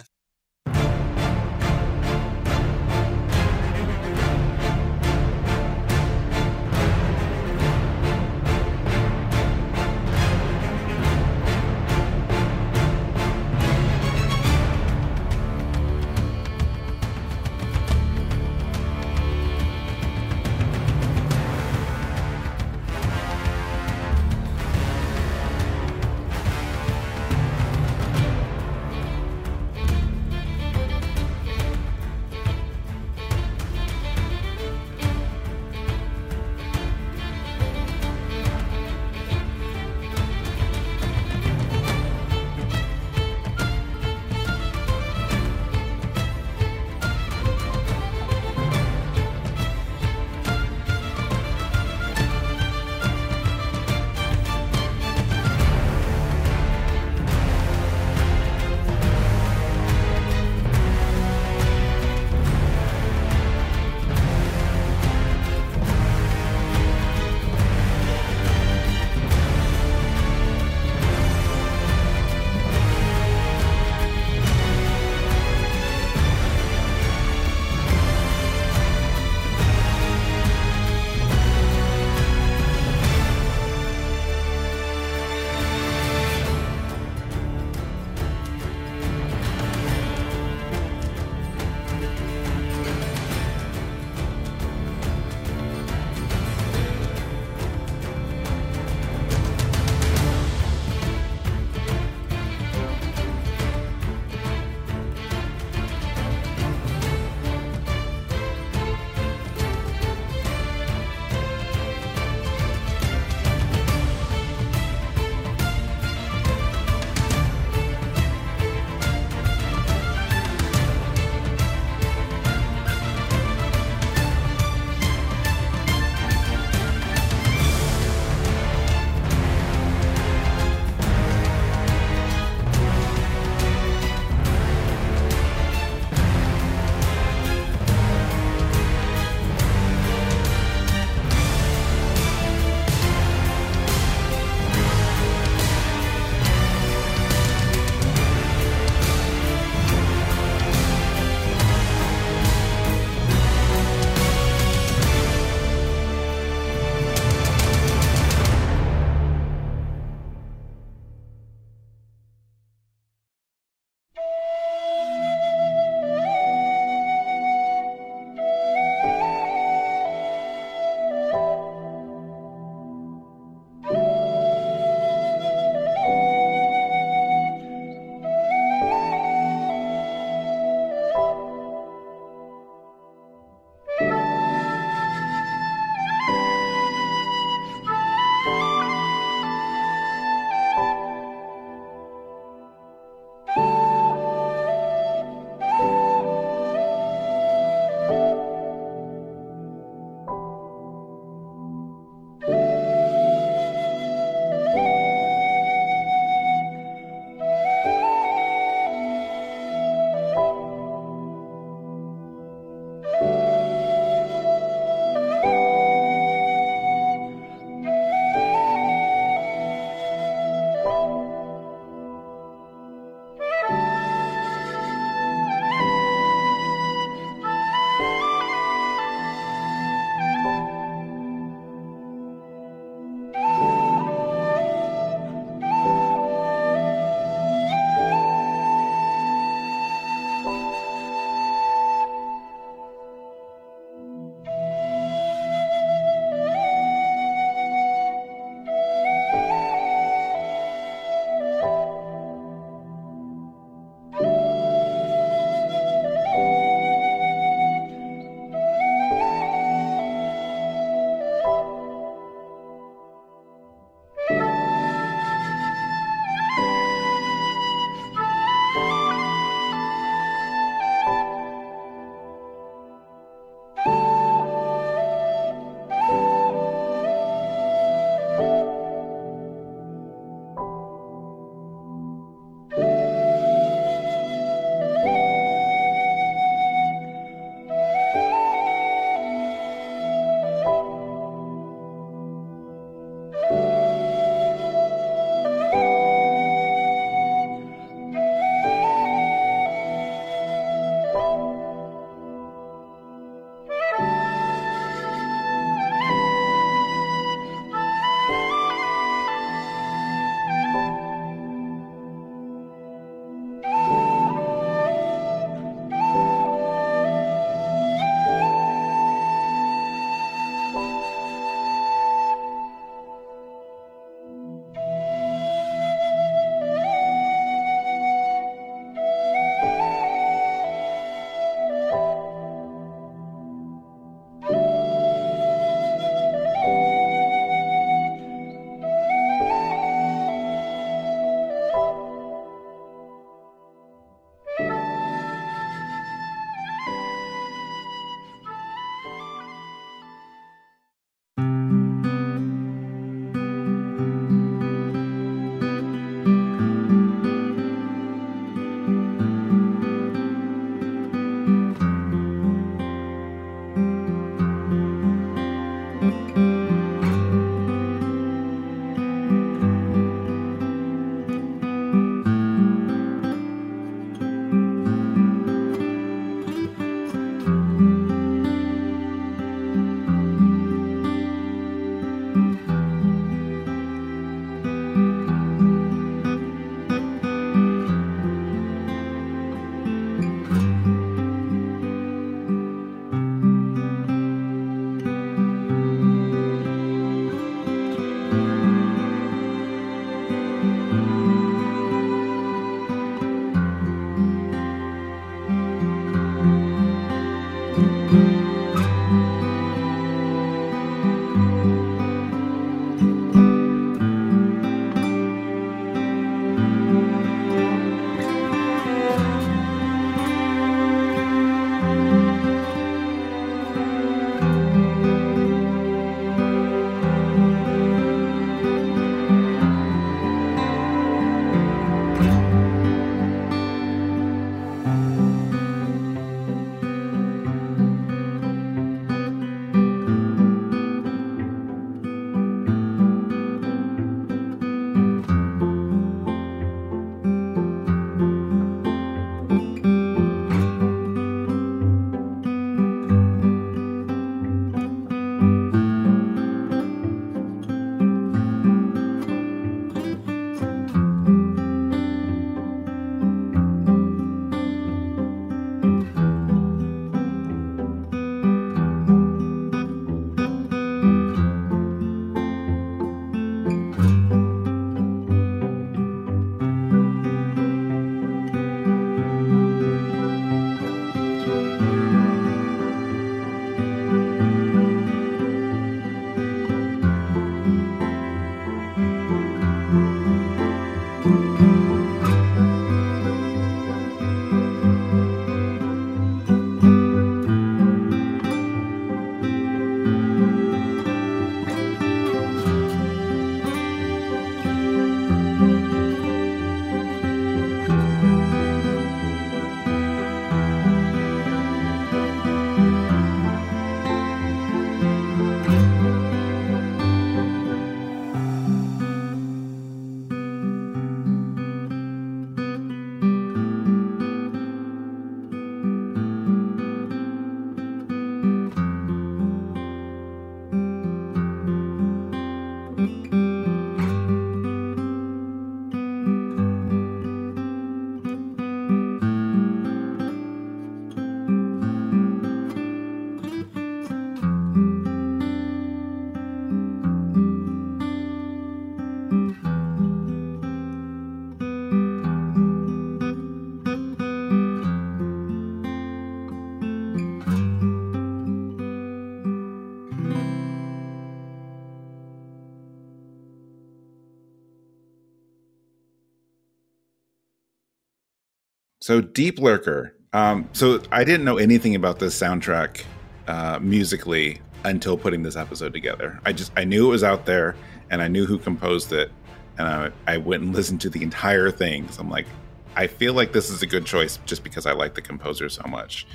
So Deep Lurker. Um, so I didn't know anything about this soundtrack uh, musically until putting this episode together. I just I knew it was out there and I knew who composed it, and I, I went and *laughs* listened to the entire thing. So I'm like, I feel like this is a good choice just because I like the composer so much.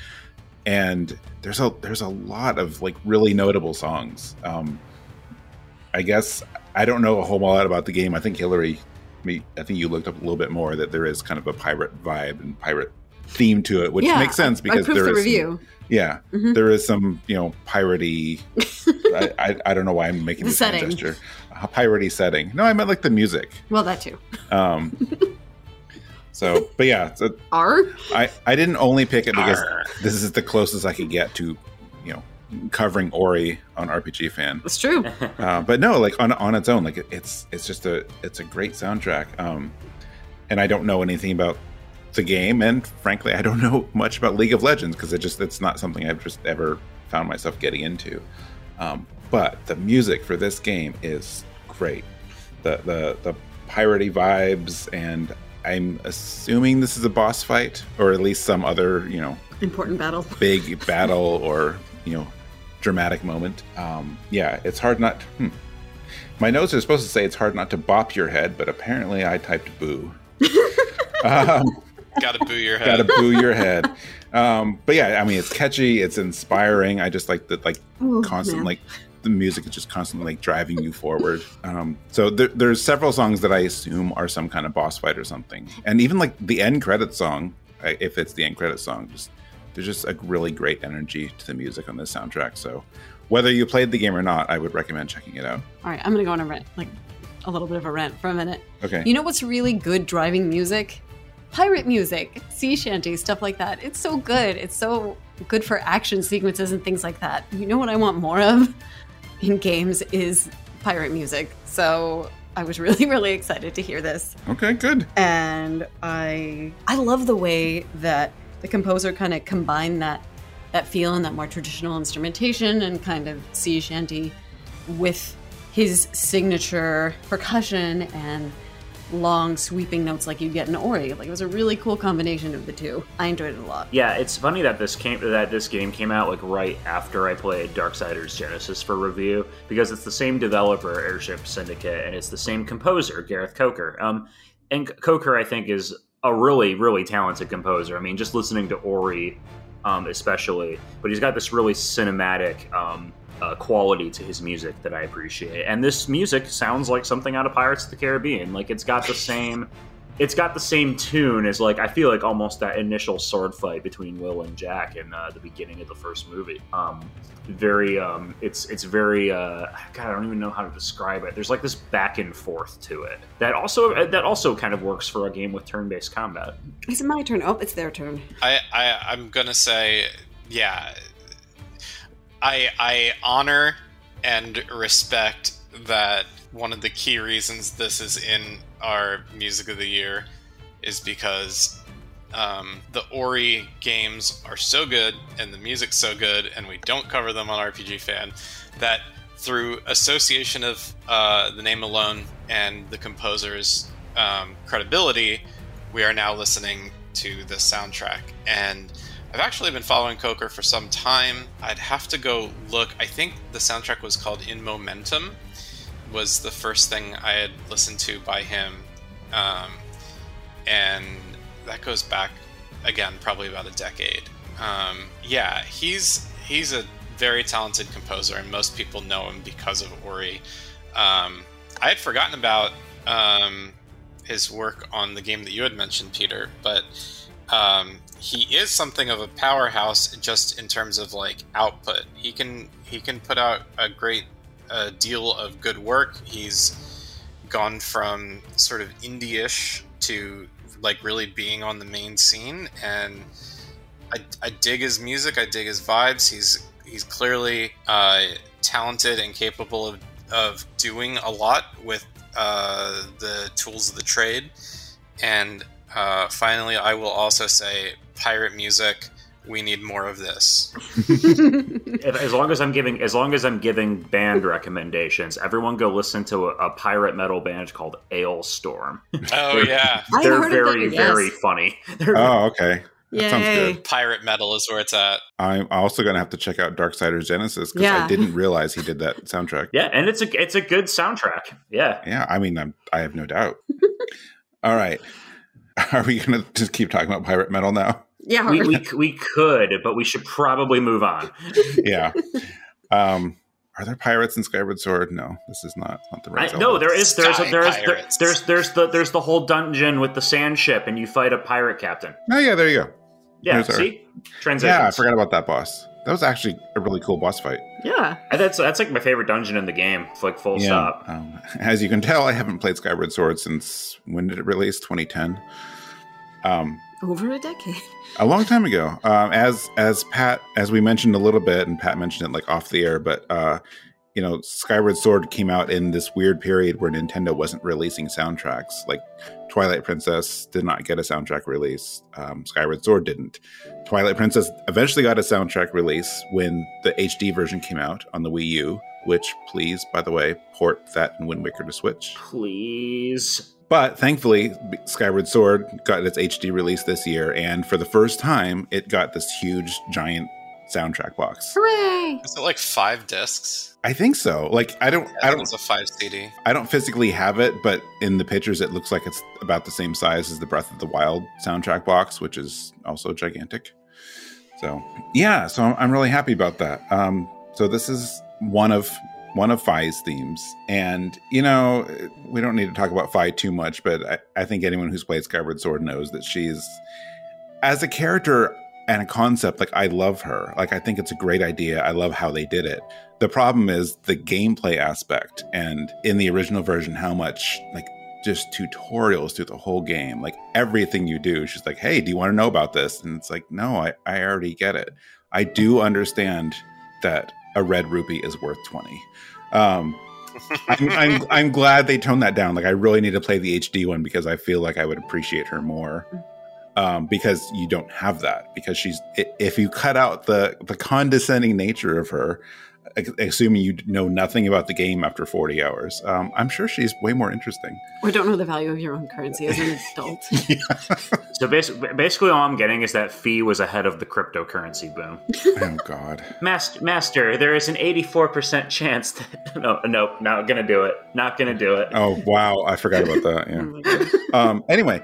And there's a there's a lot of like really notable songs. Um, I guess I don't know a whole lot about the game. I think Hillary, I think you looked up a little bit more that there is kind of a pirate vibe and pirate theme to it, which Yeah, makes sense I because proofed there the is some- review. yeah, Mhm. there is some you know piratey. *laughs* I, I I don't know why I'm making The this setting. gesture. A piratey setting. No, I meant like the music. Well, that too. Um, *laughs* so, but yeah, so R. I I didn't only pick it because Arr. this is the closest I could get to, covering Ori on RPGFan. That's true. *laughs* Uh, but no, like on on its own, like it, it's it's just a it's a great soundtrack. Um, and I don't know anything about the game, and frankly, I don't know *laughs* much about League of Legends because it just it's not something I've just ever found myself getting into. Um, but the music for this game is great. The the the piratey vibes, and I'm assuming this is a boss fight, or at least some other you know Important battle. big battle or you know dramatic moment. Um, yeah, it's hard not. Hmm. My notes are supposed to say it's hard not to bop your head, but apparently I typed boo. *laughs* um, Gotta boo your head. gotta boo your head. Um, but yeah, I mean it's catchy, it's inspiring. I just like the like Ooh, constant man. like the music is just constantly like driving you forward. Um, so there, there's several songs that I assume are some kind of boss fight or something, and even like the end credit song, if it's the end credit song, just there's just a really great energy to the music on this soundtrack. So whether you played the game or not, I would recommend checking it out. All right, I'm gonna go on a rant, like a little bit of a rant for a minute. Okay. You know what's really good driving music? Pirate music, sea shanty, stuff like that. It's so good. It's so good for action sequences and things like that. You know what I want more of *laughs* in games is pirate music. So I was really, *laughs* really excited to hear this. okay, good. and I I love the way that the composer kind of combined that that feel and that more traditional instrumentation and kind of sea shanty with his signature percussion and long sweeping notes like you get in Ori. Like it was a really cool combination of the two. I enjoyed it a lot. Yeah, it's funny that this came that this game came out like right after I played Darksiders Genesis for review because it's the same developer, Airship Syndicate, and it's the same composer, Gareth Coker. Um, and Coker, I think, is a really, really talented composer. I mean, just listening to Ori, um, especially, but he's got this really cinematic um, uh, quality to his music that I appreciate. And this music sounds like something out of Pirates of the Caribbean. Like it's got the *laughs* same it's got the same tune as like I feel like almost that initial sword fight between Will and Jack in uh, the beginning of the first movie. Um, very, um, it's it's very. Uh, God, I don't even know how to describe it. There's like this back and forth to it that also that also kind of works for a game with turn-based combat. Is it my turn? Oh, it's their turn. I, I I'm gonna say, yeah. I I honor and respect that one of the key reasons this is in our music of the year is because um, the Ori games are so good and the music's so good, and we don't cover them on RPGFan, that through association of uh, the name alone and the composer's um, credibility, we are now listening to the soundtrack. And I've actually been following Coker for some time. I'd have to go look. I think the soundtrack was called In Momentum, was the first thing I had listened to by him. Um, and that goes back again probably about a decade. Um, yeah, he's he's a very talented composer, and most people know him because of Ori. Um, I had forgotten about um, his work on the game that you had mentioned, Peter, but um, he is something of a powerhouse just in terms of like output. He can he can put out a great uh, deal of good work. He's gone from sort of indie-ish to like really being on the main scene, and I, I dig his music. I dig his vibes. He's he's clearly uh, talented and capable of of doing a lot with uh, the tools of the trade. And uh, finally, I will also say pirate music we need more of this. As long as I'm giving, as long as I'm giving band recommendations, everyone go listen to a, a pirate metal band called Alestorm. Oh yeah, I've They're very, them, yes. very funny. They're, Oh, okay. That sounds Yay. good. pirate metal is where it's at. I'm also going to have to check out Dark Darksiders Genesis because Yeah. I didn't realize he did that soundtrack. *laughs* yeah, and it's a it's a good soundtrack. Yeah, Yeah, I mean, I'm, I have no doubt. *laughs* All right. *laughs* Are we going to just keep talking about pirate metal now? Yeah. we, we *laughs* we could, but we should probably move on. *laughs* Yeah. Um, are there pirates in Skyward Sword? No, this is not not the I, right. no, there is there's Sky there's there, there's there's the there's the whole dungeon with the sand ship, and you fight a pirate captain. Oh yeah, there you go. Yeah, Here's our- see transitions. Yeah, I forgot about that boss. That was actually a really cool boss fight. yeah. That's that's like my favorite dungeon in the game. Like full stop. Um, as you can tell, I haven't played Skyward Sword since when did it release? 2010. Um, Over a decade. a long time ago. Um, as as Pat, as we mentioned a little bit, and Pat mentioned it like off the air, but uh, you know, Skyward Sword came out in this weird period where Nintendo wasn't releasing soundtracks. Like Twilight Princess did not get a soundtrack release. Um, Skyward Sword didn't. Twilight Princess eventually got a soundtrack release when the HD version came out on the Wii U. Which, please, by the way, port that and Wind Waker to Switch. Please. But thankfully, Skyward Sword got its HD release this year, and for the first time, it got this huge, giant soundtrack box. Hooray. Is it like five discs? I think so. Like, I don't, I I don't, it's a five CD. I don't physically have it, but in the pictures, it looks like it's about the same size as the Breath of the Wild soundtrack box, which is also gigantic. So, yeah, so I'm, I'm really happy about that. Um, so this is one of one of Fi's themes, and you know, we don't need to talk about Fi too much, but I, I think anyone who's played Skyward Sword knows that she's as a character and a concept. Like, I love her. Like, I think it's a great idea. I love how they did it. The problem is the gameplay aspect, and in the original version, how much like just tutorials through the whole game. Like everything you do, she's like, "Hey, do you want to know about this?" And it's like, "No, I I already get it. I do understand that a red rupee is worth twenty. Um, I'm, I'm I'm glad they toned that down. Like I really need to play the HD one because I feel like I would appreciate her more. Um, because you don't have that. Because she's if you cut out the the condescending nature of her, assuming you know nothing about the game after 40 hours, um, I'm sure she's way more interesting. Or don't know the value of your own currency as an adult. *laughs* So basically, basically, all I'm getting is that Fi was ahead of the cryptocurrency boom. oh God. Master, master, there is an 84% chance that *laughs* no, no, not gonna do it. Not gonna do it. Oh wow, I forgot about that. *laughs* Oh Yeah. my God. Um. Anyway,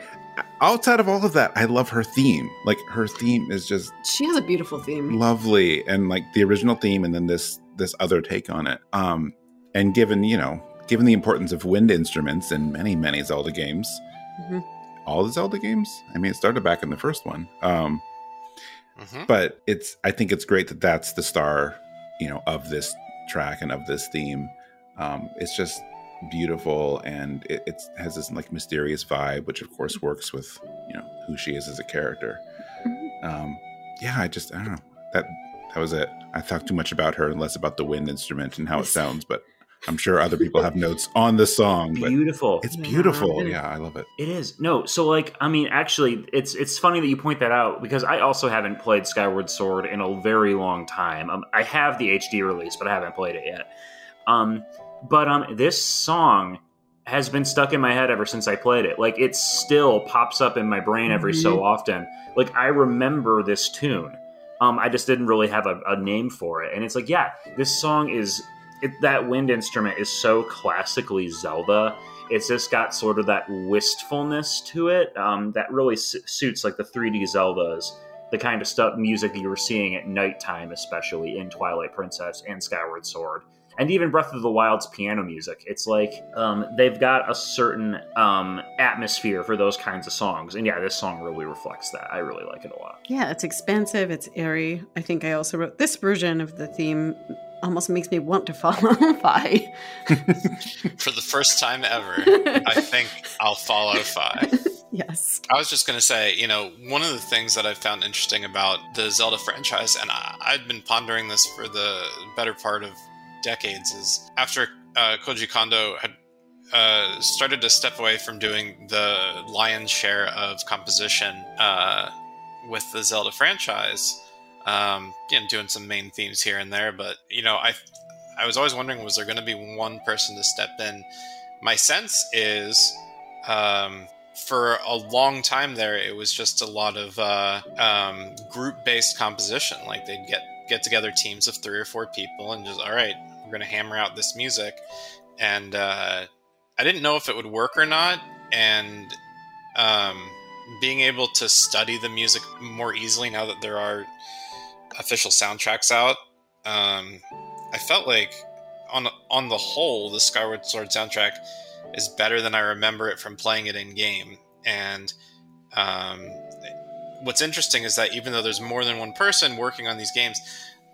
outside of all of that, I love her theme. Like her theme is just She has a beautiful theme. lovely and like the original theme and then this this other take on it. Um and given you know given the importance of wind instruments in many many zelda games Mhm. all the zelda games i mean it started back in the first one um hmm but it's i think it's great that that's the star you know of this track and of this theme. Um it's just beautiful and it it's, has this like mysterious vibe which of course works with you know who she is as a character. Um yeah i just i don't know. That that was it i talked too much about her and less about the wind instrument and how it *laughs* sounds but i'm sure other people have notes on the song but Beautiful. it's beautiful it is. yeah i love it It is no. So like, I mean, actually, it's it's funny that you point that out because I also haven't played Skyward Sword in a very long time. Um, I have the HD release, but I haven't played it yet. Um, but um, this song has been stuck in my head ever since I played it. Like, it still pops up in my brain every so often. Like, I remember this tune. Um, I just didn't really have a, a name for it, and it's like, yeah, this song is. It, that wind instrument is so classically Zelda it's just got sort of that wistfulness to it um, that really su- suits like the 3D Zeldas, the kind of stuff music that you were seeing at nighttime, especially in Twilight Princess and Skyward Sword, and even Breath of the Wild's piano music. It's like um, they've got a certain um, atmosphere for those kinds of songs, and yeah, this song really reflects that. I really like it a lot. Yeah, it's expansive, it's airy. I think I also wrote this version of the theme almost makes me want to follow *laughs* Fi. *laughs* For the first time ever, I *laughs* think I'll follow Fi. yes. I was just going to say, you know, one of the things that I've found interesting about the Zelda franchise, and I, I've been pondering this for the better part of decades, is after uh, Koji Kondo had uh, started to step away from doing the lion's share of composition uh, with the Zelda franchise, um, you know, doing some main themes here and there. But you know, I I was always wondering, was there going to be one person to step in? My sense is, um, for a long time there, it was just a lot of uh, um, group-based composition. Like they'd get get together teams of three or four people and just, all right, we're going to hammer out this music. And uh, I didn't know if it would work or not. And um, being able to study the music more easily now that there are official soundtracks out, um, I felt like on on the whole, the Skyward Sword soundtrack is better than I remember it from playing it in game. And um, what's interesting is that even though there's more than one person working on these games,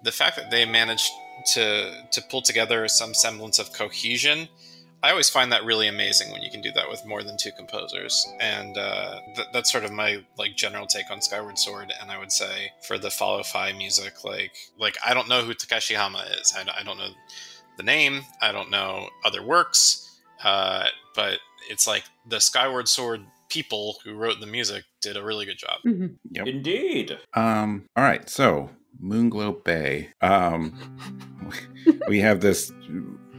the fact that they managed to to pull together some semblance of cohesion I always find that really amazing when you can do that with more than two composers, and uh, th- that's sort of my like general take on Skyward Sword. And I would say for the follow fi music, like like I don't know who Takeshi Hama is. I, I don't know the name. I don't know other works, uh, but it's like the Skyward Sword people who wrote the music did a really good job. Mm-hmm. Yep. Indeed. Um, all right, so Moonglow Bay. Um, we have this.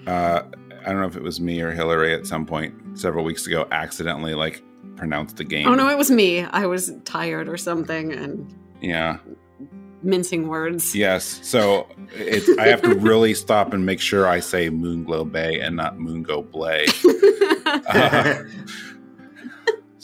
Uh, I don't know if it was me or Hillary at some point several weeks ago accidentally like pronounced the game. Oh no, it was me. I was tired or something and Yeah. mincing words. Yes. So it's I have to really *laughs* stop and make sure I say Moonglow Bay and not Moongo Blay. *laughs* Uh,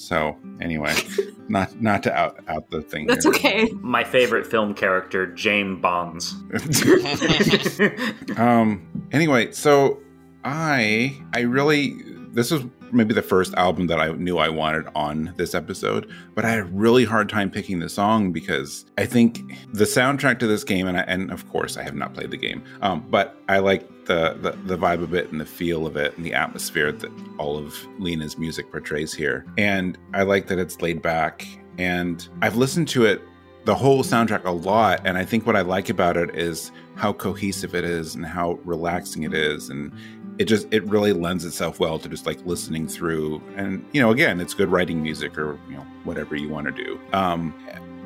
so anyway, *laughs* not not to out out the thing. That's here. okay. My favorite film character, James Bonds. *laughs* um anyway so i i really this was maybe the first album that i knew i wanted on this episode but i had a really hard time picking the song because i think the soundtrack to this game and I, and of course i have not played the game um, but i like the, the the vibe of it and the feel of it and the atmosphere that all of lena's music portrays here. And i like that it's laid back. And i've listened to it the whole soundtrack a lot. And i think what i like about it is how cohesive it is and how relaxing it is. And it just it really lends itself well to just like listening through and you know again it's good writing music or you know whatever you want to do um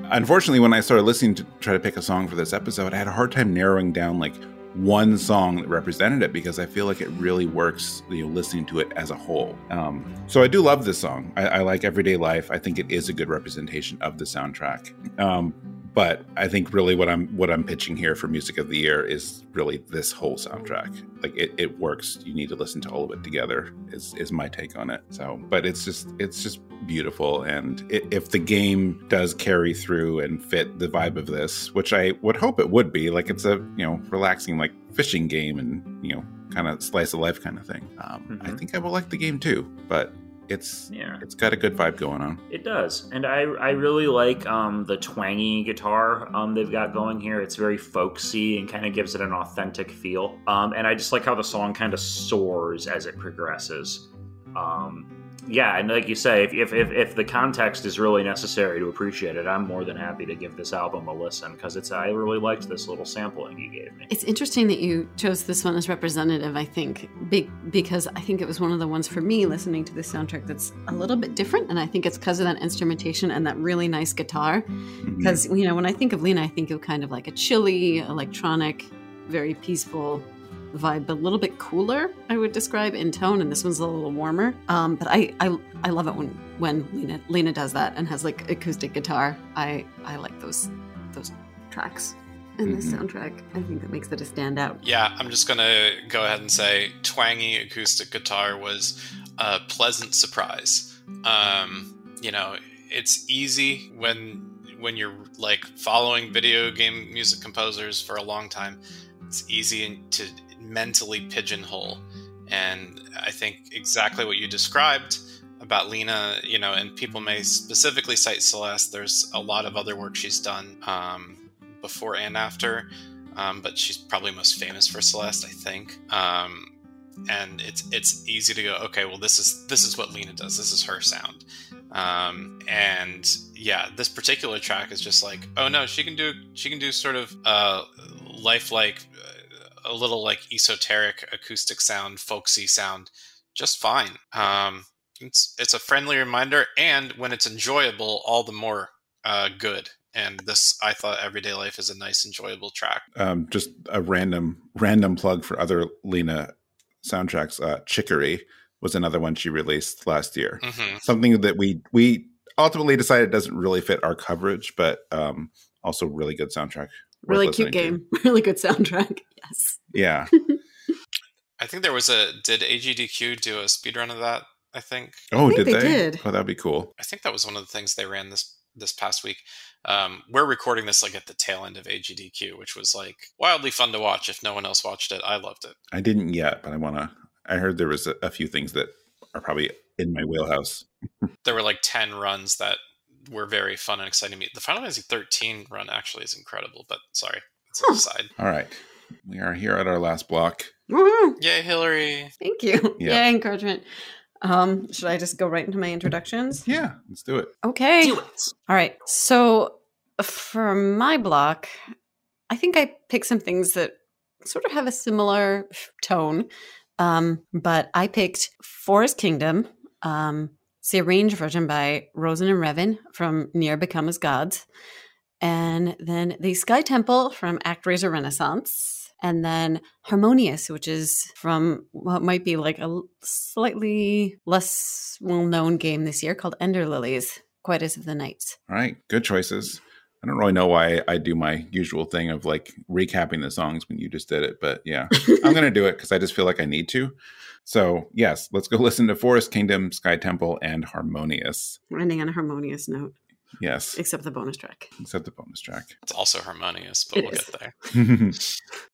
unfortunately when i started listening to try to pick a song for this episode i had a hard time narrowing down like one song that represented it because I feel like it really works, you know, listening to it as a whole. Um, so I do love this song. I, I like Everyday Life. I think it is a good representation of the soundtrack. Um, but I think really what I'm what I'm pitching here for music of the year is really this whole soundtrack. Like it, it works. You need to listen to all of it together. Is is my take on it. So, but it's just it's just beautiful. And it, if the game does carry through and fit the vibe of this, which I would hope it would be, like it's a you know relaxing like fishing game and you know kind of slice of life kind of thing. Um, I Mhm. think I will like the game too. But it's Yeah. it's got a good vibe going on. It does, and I I really like um, the twangy guitar um, they've got going here. It's very folksy and kind of gives it an authentic feel. Um, and I just like how the song kind of soars as it progresses. Um, yeah, and like you say, if, if, if, if the context is really necessary to appreciate it, I'm more than happy to give this album a listen because it's I really liked this little sampling you gave me. It's interesting that you chose this one as representative, I think, be- because I think it was one of the ones for me listening to the soundtrack that's a little bit different. And I think it's because of that instrumentation and that really nice guitar. Mm-hmm. Because, you know, when I think of Lena, I think of kind of like a chilly, electronic, very peaceful vibe, but a little bit cooler, I would describe in tone. And this one's a little warmer. Um, but I, I, I love it when, when Lena, Lena does that and has like acoustic guitar. I, I like those, those tracks in this Mhm. soundtrack. I think that makes it a standout. Yeah, I'm just gonna go ahead and say twangy acoustic guitar was a pleasant surprise. Um, you know, it's easy when when you're like following video game music composers for a long time. It's easy to mentally pigeonhole, and I think exactly what you described about Lena, you know, and people may specifically cite Celeste. There's a lot of other work she's done um, before and after um, but she's probably most famous for Celeste, I think. Um, and it's it's easy to go, okay, well this is this is what Lena does. This is her sound. Um, and yeah, this particular track is just like, oh no, she can do she can do sort of uh, lifelike, uh, a little like esoteric acoustic sound, folksy sound, just fine. Um, it's it's a friendly reminder, and when it's enjoyable, all the more uh, good and this I thought Everyday Life is a nice, enjoyable track. Um, just a random random plug for other Lena soundtracks. Uh, Chicory was another one she released last year. hmm Something that we we ultimately decided doesn't really fit our coverage, but um, also really good soundtrack. Worth Really cute listening to. game. *laughs* Really good soundtrack. *laughs* Yes. Yeah. *laughs* I think there was a did AGDQ do a speedrun of that? I think Oh, think did they they? did. Oh, that'd be cool. I think that was one of the things they ran this this past week. Um, we're recording this like at the tail end of AGDQ, which was like wildly fun to watch. If no one else watched it, I loved it. I didn't yet, but I want to. I heard there was a, a few things that are probably in my wheelhouse. There were like ten runs that were very fun and exciting. to me. The Final Fantasy 13 run actually is incredible, but sorry, it's an Huh. aside. All right, we are here at our last block. Woohoo. Yay, Hillary! Thank you. *laughs* Yeah. Yeah, encouragement. Um, should I just go right into my introductions? Yeah, let's do it. Okay. Do it. All right. So for my block, I think I picked some things that sort of have a similar tone. Um, but I picked Forest Kingdom. Um, it's the arranged version by Rosen and Revan from NieR Become as Gods. And then the Sky Temple from Act ActRaiser Renaissance. And then Harmonious, which is from what might be like a slightly less well known game this year called Ender Lilies, Quietus of the Knights. All right, good choices. I don't really know why I do my usual thing of like recapping the songs when you just did it, but yeah, I'm going to do it because I just feel like I need to. So, yes, let's go *laughs* listen to Forest Kingdom, Sky Temple, and Harmonious. ending on a harmonious note, Yes, except the bonus track. except the bonus track. It's also harmonious, but It we'll is. get there. *laughs* *laughs*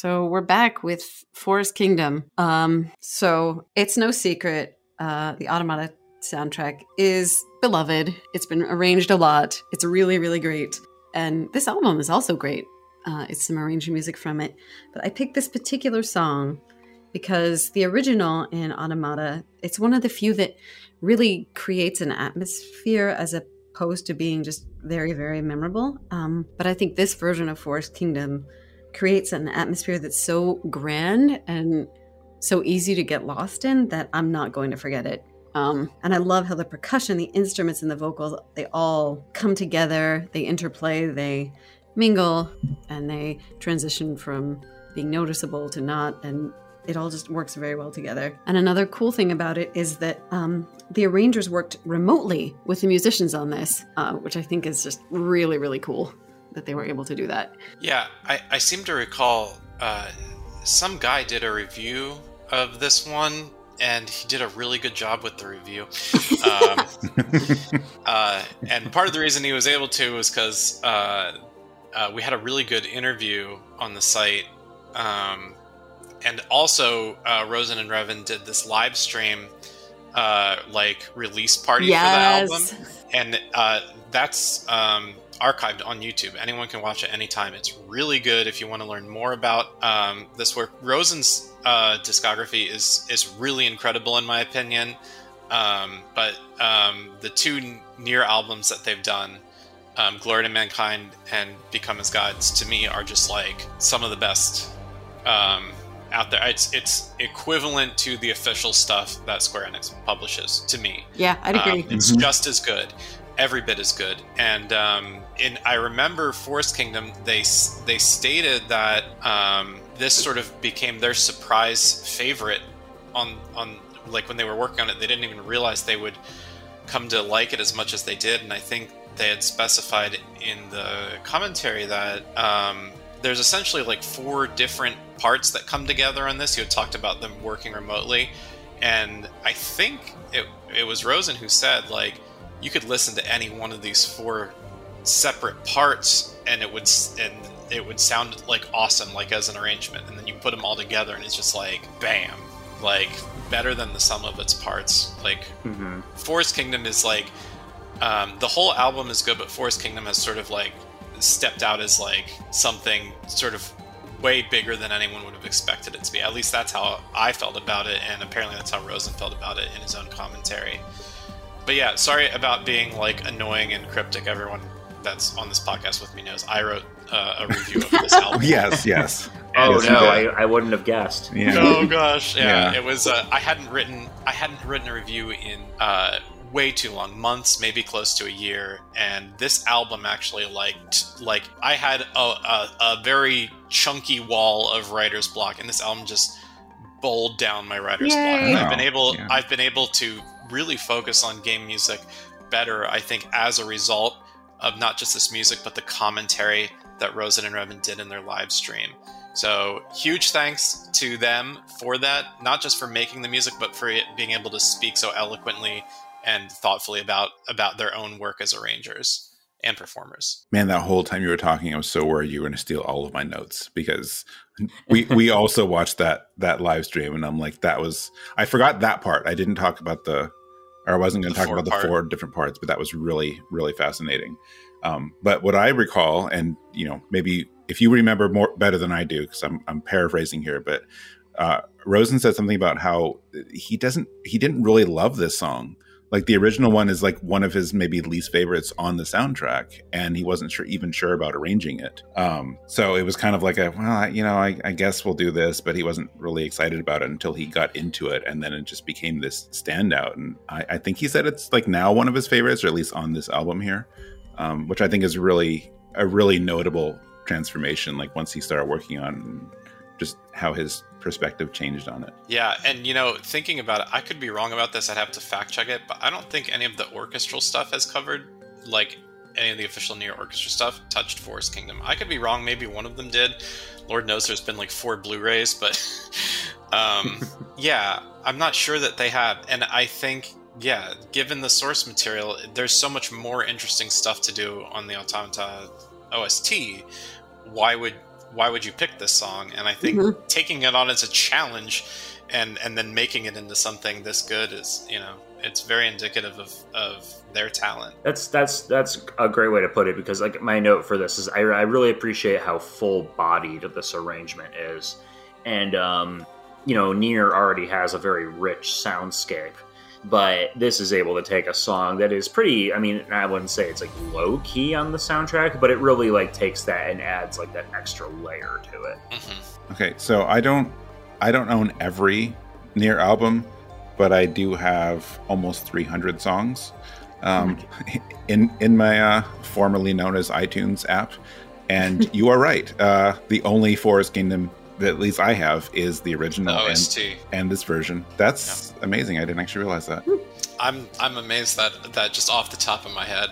So we're back with Forest Kingdom. Um, so it's no secret, uh, the Automata soundtrack is beloved. It's been arranged a lot. It's really, really great. And this album is also great. Uh, it's some arranged music from it. But I picked this particular song because the original in Automata, it's one of the few that really creates an atmosphere as opposed to being just very, very memorable. Um, but I think this version of Forest Kingdom creates an atmosphere that's so grand and so easy to get lost in that I'm not going to forget it. Um, and I love how the percussion, the instruments, and the vocals, they all come together, they interplay, they mingle, and they transition from being noticeable to not. And it all just works very well together. And another cool thing about it is that um, the arrangers worked remotely with the musicians on this, uh, which I think is just really, really cool that they were able to do that. Yeah, I, I seem to recall uh, some guy did a review of this one and he did a really good job with the review. Um, *laughs* uh, and part of the reason he was able to was because uh, uh, we had a really good interview on the site. Um, and also, uh, Rozen and Reven did this live stream, uh, like release party Yes. for the album, and uh, that's um, archived on YouTube. Anyone can watch it anytime. It's really good if you want to learn more about um, this work. Rozen's uh, discography is is really incredible in my opinion. Um, but um, the two NieR albums that they've done, um, Glory to Mankind and Become as Gods, to me are just like some of the best um, out there. It's it's equivalent to the official stuff that Square Enix publishes to me. Yeah, I'd agree. Um, it's Mhm. just as good, every bit as good. And um, in I remember Forest Kingdom, they they stated that um, this sort of became their surprise favorite on on like when they were working on it. They didn't even realize they would come to like it as much as they did. And I think they had specified in the commentary that um, there's essentially like four different parts that come together on this. You had talked about them working remotely, and I think it it was Rozen who said like you could listen to any one of these four separate parts and it would and it would sound like awesome like as an arrangement and then you put them all together and it's just like bam like better than the sum of its parts like hmm Forest Kingdom is like um, the whole album is good, but Forest Kingdom has sort of like stepped out as like something sort of way bigger than anyone would have expected it to be. At least that's how I felt about it, and apparently that's how Rozen felt about it in his own commentary. But yeah, sorry about being like annoying and cryptic. Everyone that's on this podcast with me knows I wrote uh, a review of this *laughs* album. yes, yes. Oh Yes, no. I, I wouldn't have guessed. Yeah. Oh gosh, yeah, Yeah. it was. Uh, I hadn't written. I hadn't written a review in uh, way too long, months, maybe close to a year. And this album actually, like, like I had a, a, a very chunky wall of writer's block, and this album just bowled down my writer's block. And I've been able. yeah. I've been able to really focus on game music better. I think as a result of not just this music, but the commentary that Rozen and Reven did in their live stream. So huge thanks to them for that, not just for making the music, but for it being able to speak so eloquently and thoughtfully about about their own work as arrangers and performers. Man, that whole time you were talking, I was so worried you were going to steal all of my notes because we we *laughs* also watched that that live stream, and I'm like, that was I forgot that part. I didn't talk about the, or I wasn't going to talk about the part. four different parts, but that was really really fascinating. Um, but what I recall, and you know, maybe if you remember more better than I do, because I'm I'm paraphrasing here, but uh, Rozen said something about how he doesn't he didn't really love this song like the original one is like one of his maybe least favorites on the soundtrack and he wasn't sure even sure about arranging it. Um so it was kind of like a well you know I, I guess we'll do this but he wasn't really excited about it until he got into it and then it just became this standout. And i, I think he said it's like now one of his favorites or at least on this album here um, which i think is really a really notable transformation like once he started working on just how his perspective changed on it Yeah, and you know, thinking about it, I could be wrong about this. I'd have to fact check it, but I don't think any of the orchestral stuff has covered like any of the official NieR orchestra stuff touched Forest Kingdom. I could be wrong. Maybe one of them did. Lord knows there's been like four Blu-rays, but *laughs* um, *laughs* yeah, I'm not sure that they have. And I think, yeah, given the source material, there's so much more interesting stuff to do on the Automata OST. Why would why would you pick this song? And I think Mhm. taking it on as a challenge and and then making it into something this good is you know it's very indicative of of their talent. That's that's that's a great way to put it because like my note for this is I, I really appreciate how full bodied this arrangement is, and um, you know Nier already has a very rich soundscape, but this is able to take a song that is pretty. I mean, I wouldn't say it's like low key on the soundtrack, but it really like takes that and adds like that extra layer to it. hmm Okay, so I don't I don't own every NieR album, but I do have almost 300 songs um, *laughs* in in my uh, formerly known as iTunes app. And *laughs* you are right. Uh, the only Forest Kingdom that at least I have is the original The and, OST. and this version. That's amazing. I didn't actually realize that. I'm I'm amazed that that just off the top of my head,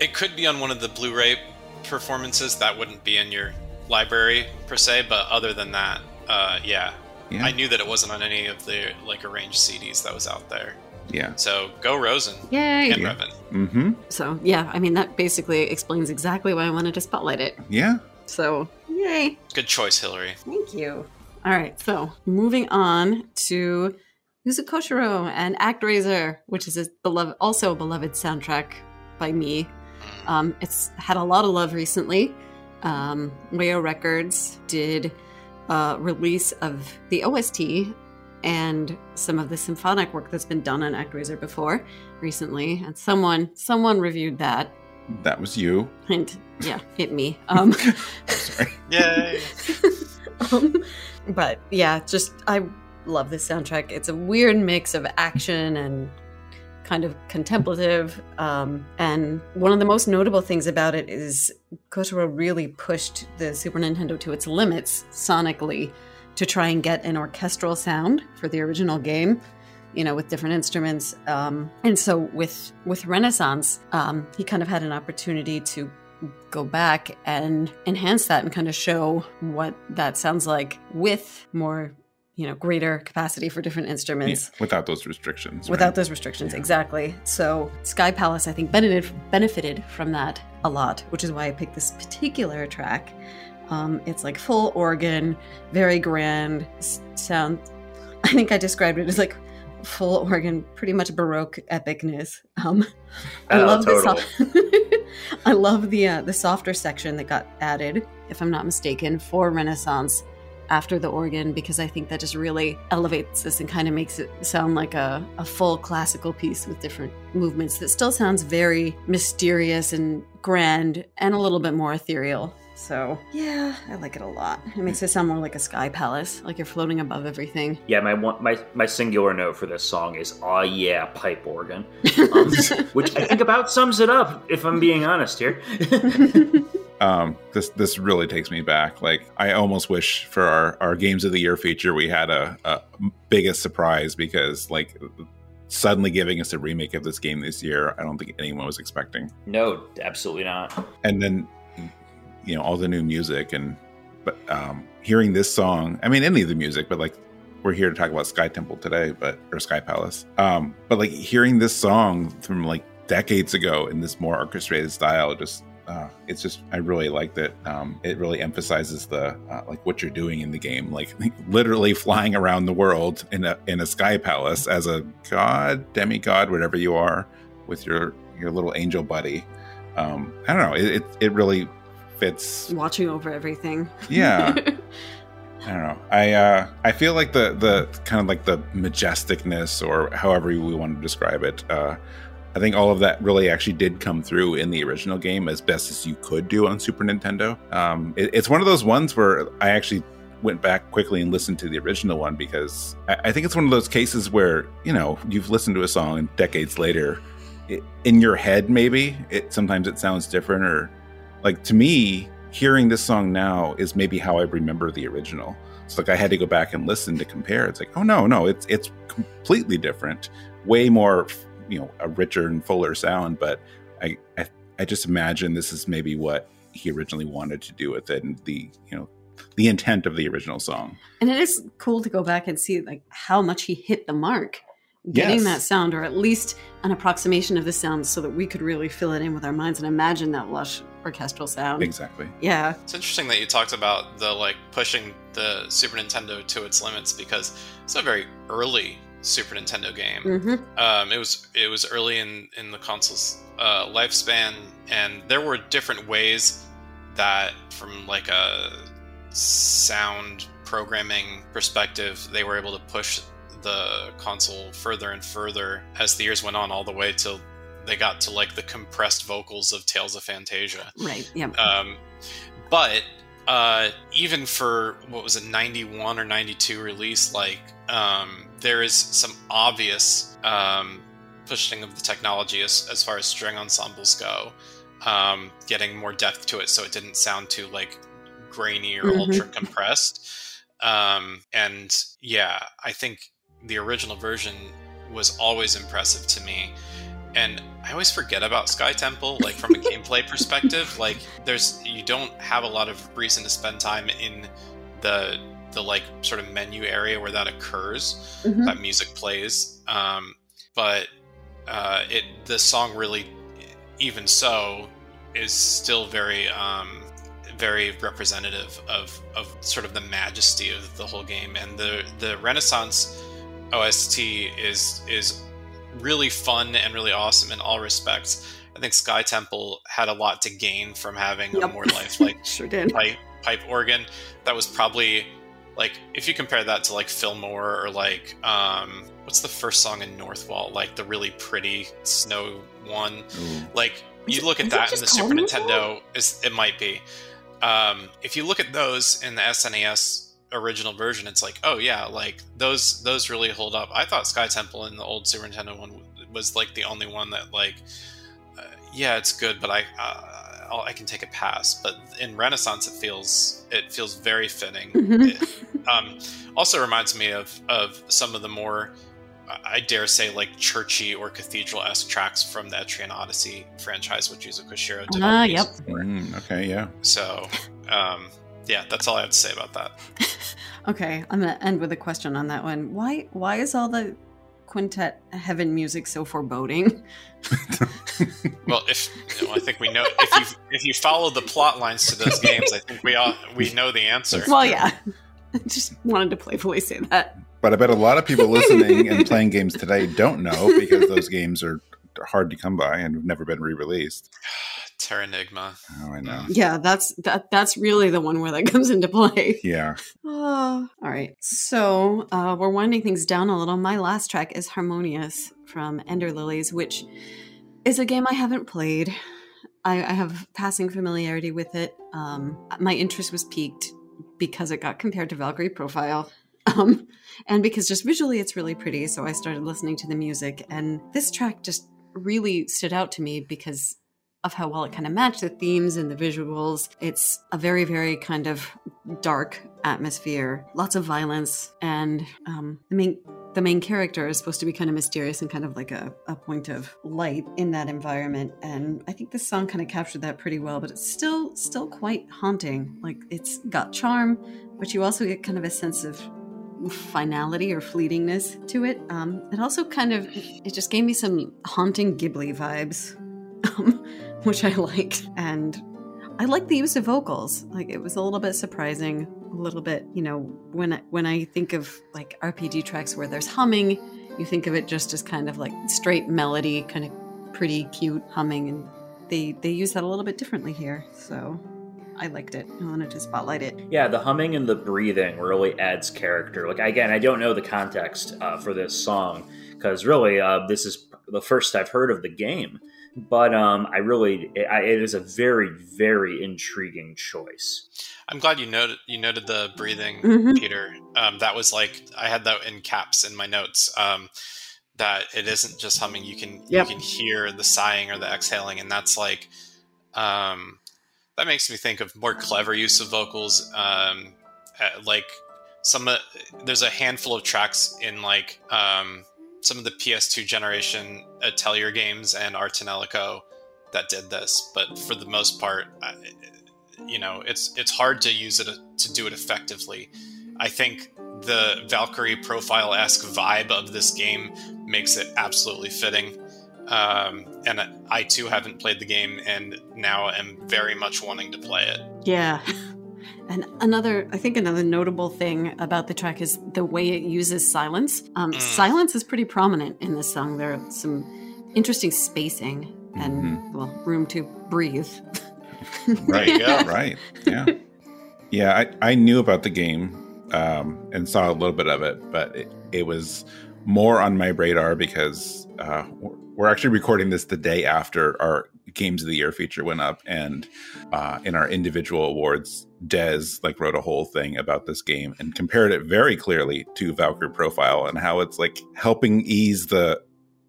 it could be on one of the Blu-ray performances that wouldn't be in your library per se, but other than that, uh, yeah, Yeah, I knew that it wasn't on any of the like arranged CDs that was out there. yeah. So go Rozen Yay! and Yeah. Reven. Mm-hmm. So yeah, I mean that basically explains exactly why I wanted to spotlight it. Yeah. So yay! Good choice, Hillary. Thank you. All right, so moving on to Yuzo Koshiro and ActRaiser, which is a beloved, also a beloved soundtrack by me. Um, it's had a lot of love recently. Um, Wayo Records did a release of the OST and some of the symphonic work that's been done on ActRaiser before recently, and someone someone reviewed that, That was you. and yeah, hit me. Um, *laughs* Sorry. Yay! *laughs* um, but yeah, just I love this soundtrack. It's a weird mix of action and kind of contemplative. Um, and one of the most notable things about it is Kotaro really pushed the Super Nintendo to its limits sonically to try and get an orchestral sound for the original game. You know, with different instruments, um, and so with with Renaissance, um, he kind of had an opportunity to go back and enhance that and kind of show what that sounds like with more you know greater capacity for different Yeah, instruments without those restrictions. without right? those restrictions Yeah. exactly so sky palace i think benefited benefited from that a lot which is why i picked this particular track um, it's like full organ very grand sound *laughs* i think i described it as like full *laughs* organ pretty much baroque epicness um, i Oh, love the so- *laughs* i love the uh, the softer section that got added if i'm not mistaken for renaissance after the organ because I think that just really elevates this and kind of makes it sound like a, a full classical piece with different movements that still sounds very mysterious and grand and a little bit more ethereal. So, yeah, I like it a lot. It makes it sound more like a sky palace, like you're floating above everything. Yeah, my one, my my singular note for this song is "Oh yeah, pipe organ," um, *laughs* which I think about sums it up. If I'm being honest here. *laughs* um this this really takes me back like i almost wish for our our games of the year feature we had a, a biggest surprise because like suddenly giving us a remake of this game this year i don't think anyone was expecting No, absolutely not. and then you know all the new music and but um hearing this song i mean any of the music but like we're here to talk about sky temple today but or sky palace um but like hearing this song from like decades ago in this more orchestrated style just uh, it's just I really liked it. Um, it really emphasizes the uh, like what you're doing in the game, like *laughs* literally flying around the world in a in a sky palace as a god, demigod, whatever you are, with your your little angel buddy. Um, I don't know. It it, it really fits. Watching over everything. Yeah. *laughs* I don't know. I uh, I feel like the the kind of like the majesticness or however we want to describe it. Uh, I think all of that really actually did come through in the original game as best as you could do on Super Nintendo. Um, it, it's one of those ones where I actually went back quickly and listened to the original one because I, I think it's one of those cases where you know you've listened to a song and decades later, it, in your head maybe it sometimes it sounds different or like to me hearing this song now is maybe how I remember the original. It's like I had to go back and listen to compare. It's like, oh no, no, it's it's completely different, way more, you know, a richer and fuller sound. But I I, I just imagine this is maybe what he originally wanted to do with it, and the you know the intent of the original song. And it is cool to go back and see like how much he hit the mark getting Yes. that sound, or at least an approximation of the sound, so that we could really fill it in with our minds and imagine that lush orchestral sound. Exactly. Yeah. It's interesting that you talked about the like pushing the Super Nintendo to its limits because it's a very early Super Nintendo game. hmm Um, it was it was early in in the console's uh, lifespan, and there were different ways that, from like a sound programming perspective, they were able to push the console further and further as the years went on, all the way till they got to like the compressed vocals of Tales of Phantasia. Right. Yeah. Um, but uh, even for what was it, 91 or 92 release, like um, there is some obvious um, pushing of the technology as, as far as string ensembles go, um, getting more depth to it so it didn't sound too like grainy or Mhm. ultra compressed. Um, and yeah, I think the original version was always impressive to me and I always forget about Sky Temple, like from a *laughs* gameplay perspective. Like, there's you don't have a lot of reason to spend time in the the like sort of menu area where that occurs, Mhm. that music plays. Um, but uh, it the song really, even so, is still very um, very representative of of sort of the majesty of the whole game, and the the Renaissance OST is is really fun and really awesome in all respects. I think Sky Temple had a lot to gain from having a Yep. more lifelike *laughs* Sure did. pipe pipe organ. That was probably like if you compare that to like Fillmore or like um what's the first song in Northwall? Like the really pretty snow one. Ooh. Like you it- look at is that in the Super Nintendo, is it might be. Um, if you look at those in the SNES original version, it's like, oh yeah, like those those really hold up. I thought Sky Temple in the old Super Nintendo one was like the only one that like, uh, yeah, it's good, but I uh, I'll, I can take a pass. But in Renaissance, it feels it feels very fitting. Mhm. It, um, also reminds me of of some of the more I dare say like churchy or cathedral esque tracks from the Etrian Odyssey franchise, which Yuzo Koshiro did. all Ah, the yep. Mm, okay, yeah. So, um, yeah, that's all I have to say about that. *laughs* Okay, I'm gonna end with a question on that one. Why why is all the quintet heaven music so foreboding? *laughs* Well, if you know, I think we know if you if you follow the plot lines to those games, I think we all we know the answer. Well, yeah. *laughs* I just wanted to playfully say that. But I bet a lot of people listening and playing games today don't know because those games are hard to come by and have never been re-released. *sighs* *sighs* *sighs* Terranigma. Oh, I know. Yeah, that's that that's really the one where that *laughs* comes into play. Yeah. Oh, *sighs* all right. So uh, we're winding things down a little. My last track is Harmonious from Ender Lilies, which is a game I haven't played. I, I have passing familiarity with it. Um, my interest was piqued because it got compared to Valkyrie Profile. *laughs* Um, and because just visually it's really pretty, so I started listening to the music. And this track just really stood out to me because of how well it kind of matched the themes and the visuals. It's a very, very kind of dark atmosphere, lots of violence, and um, the main the main character is supposed to be kind of mysterious and kind of like a, a point of light in that environment. And I think this song kind of captured that pretty well, but it's still still quite haunting. Like it's got charm, but you also get kind of a sense of finality or fleetingness to it. Um, it also kind of it just gave me some haunting Ghibli vibes, *laughs* um, *laughs* which I liked, and I like the use of vocals. Like it was a little bit surprising, a little bit, you know, when I, when I think of like RPG tracks where there's humming, you think of it just as kind of like straight melody, kind of pretty cute humming, and they they use that a little bit differently here. So I liked it. I wanted to spotlight it. Yeah, the humming and the breathing really adds character. Like again, I don't know the context uh, for this song because really, uh, this is the first I've heard of the game. But um, I really, it, I, it is a very, very intriguing choice. I'm glad you noted you noted the breathing, Mhm. Peter. Um, that was like I had that in caps in my notes. Um, that it isn't just humming; you can Yep. you can hear the sighing or the exhaling, and that's like um, that makes me think of more clever use of vocals. Um, uh, like some of there's a handful of tracks in like um, some of the PS2 generation Atelier games and Ar tonelico that did this, but for the most part, you know, it's it's hard to use it to do it effectively. I think the Valkyrie profile esque vibe of this game makes it absolutely fitting. Um, and I too haven't played the game, and now am very much wanting to play it. Yeah. *laughs* And another, I think another notable thing about the track is the way it uses silence. Um, Mm. Silence is pretty prominent in this song. There are some interesting spacing and, Mhm. well, room to breathe. *laughs* Right. Go. *laughs* right. Yeah. Yeah. I, I knew about the game um, and saw a little bit of it, but it, it was more on my radar because uh, we're actually recording this the day after our Games of the Year feature went up, and uh, in our individual awards, Dez like wrote a whole thing about this game and compared it very clearly to Valkyrie Profile and how it's like helping ease the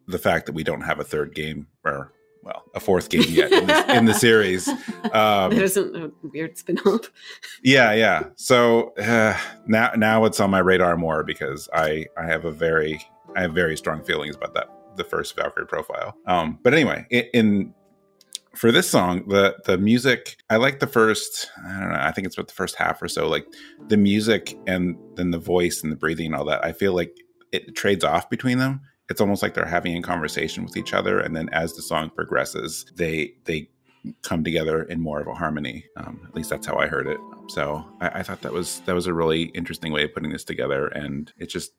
the fact that we don't have a third game or well a fourth game yet in the, in the series. *laughs* Um, there isn't a weird spin off. *laughs* yeah, yeah. So uh, now now it's on my radar more because I I have a very I have very strong feelings about that the first Valkyrie profile. Um, but anyway, in, in for this song, the the music I like the first I don't know I think it's about the first half or so like the music and then the voice and the breathing and all that. I feel like it trades off between them. It's almost like they're having a conversation with each other, and then as the song progresses, they they come together in more of a harmony. Um, at least that's how I heard it. So I, I thought that was that was a really interesting way of putting this together, and it just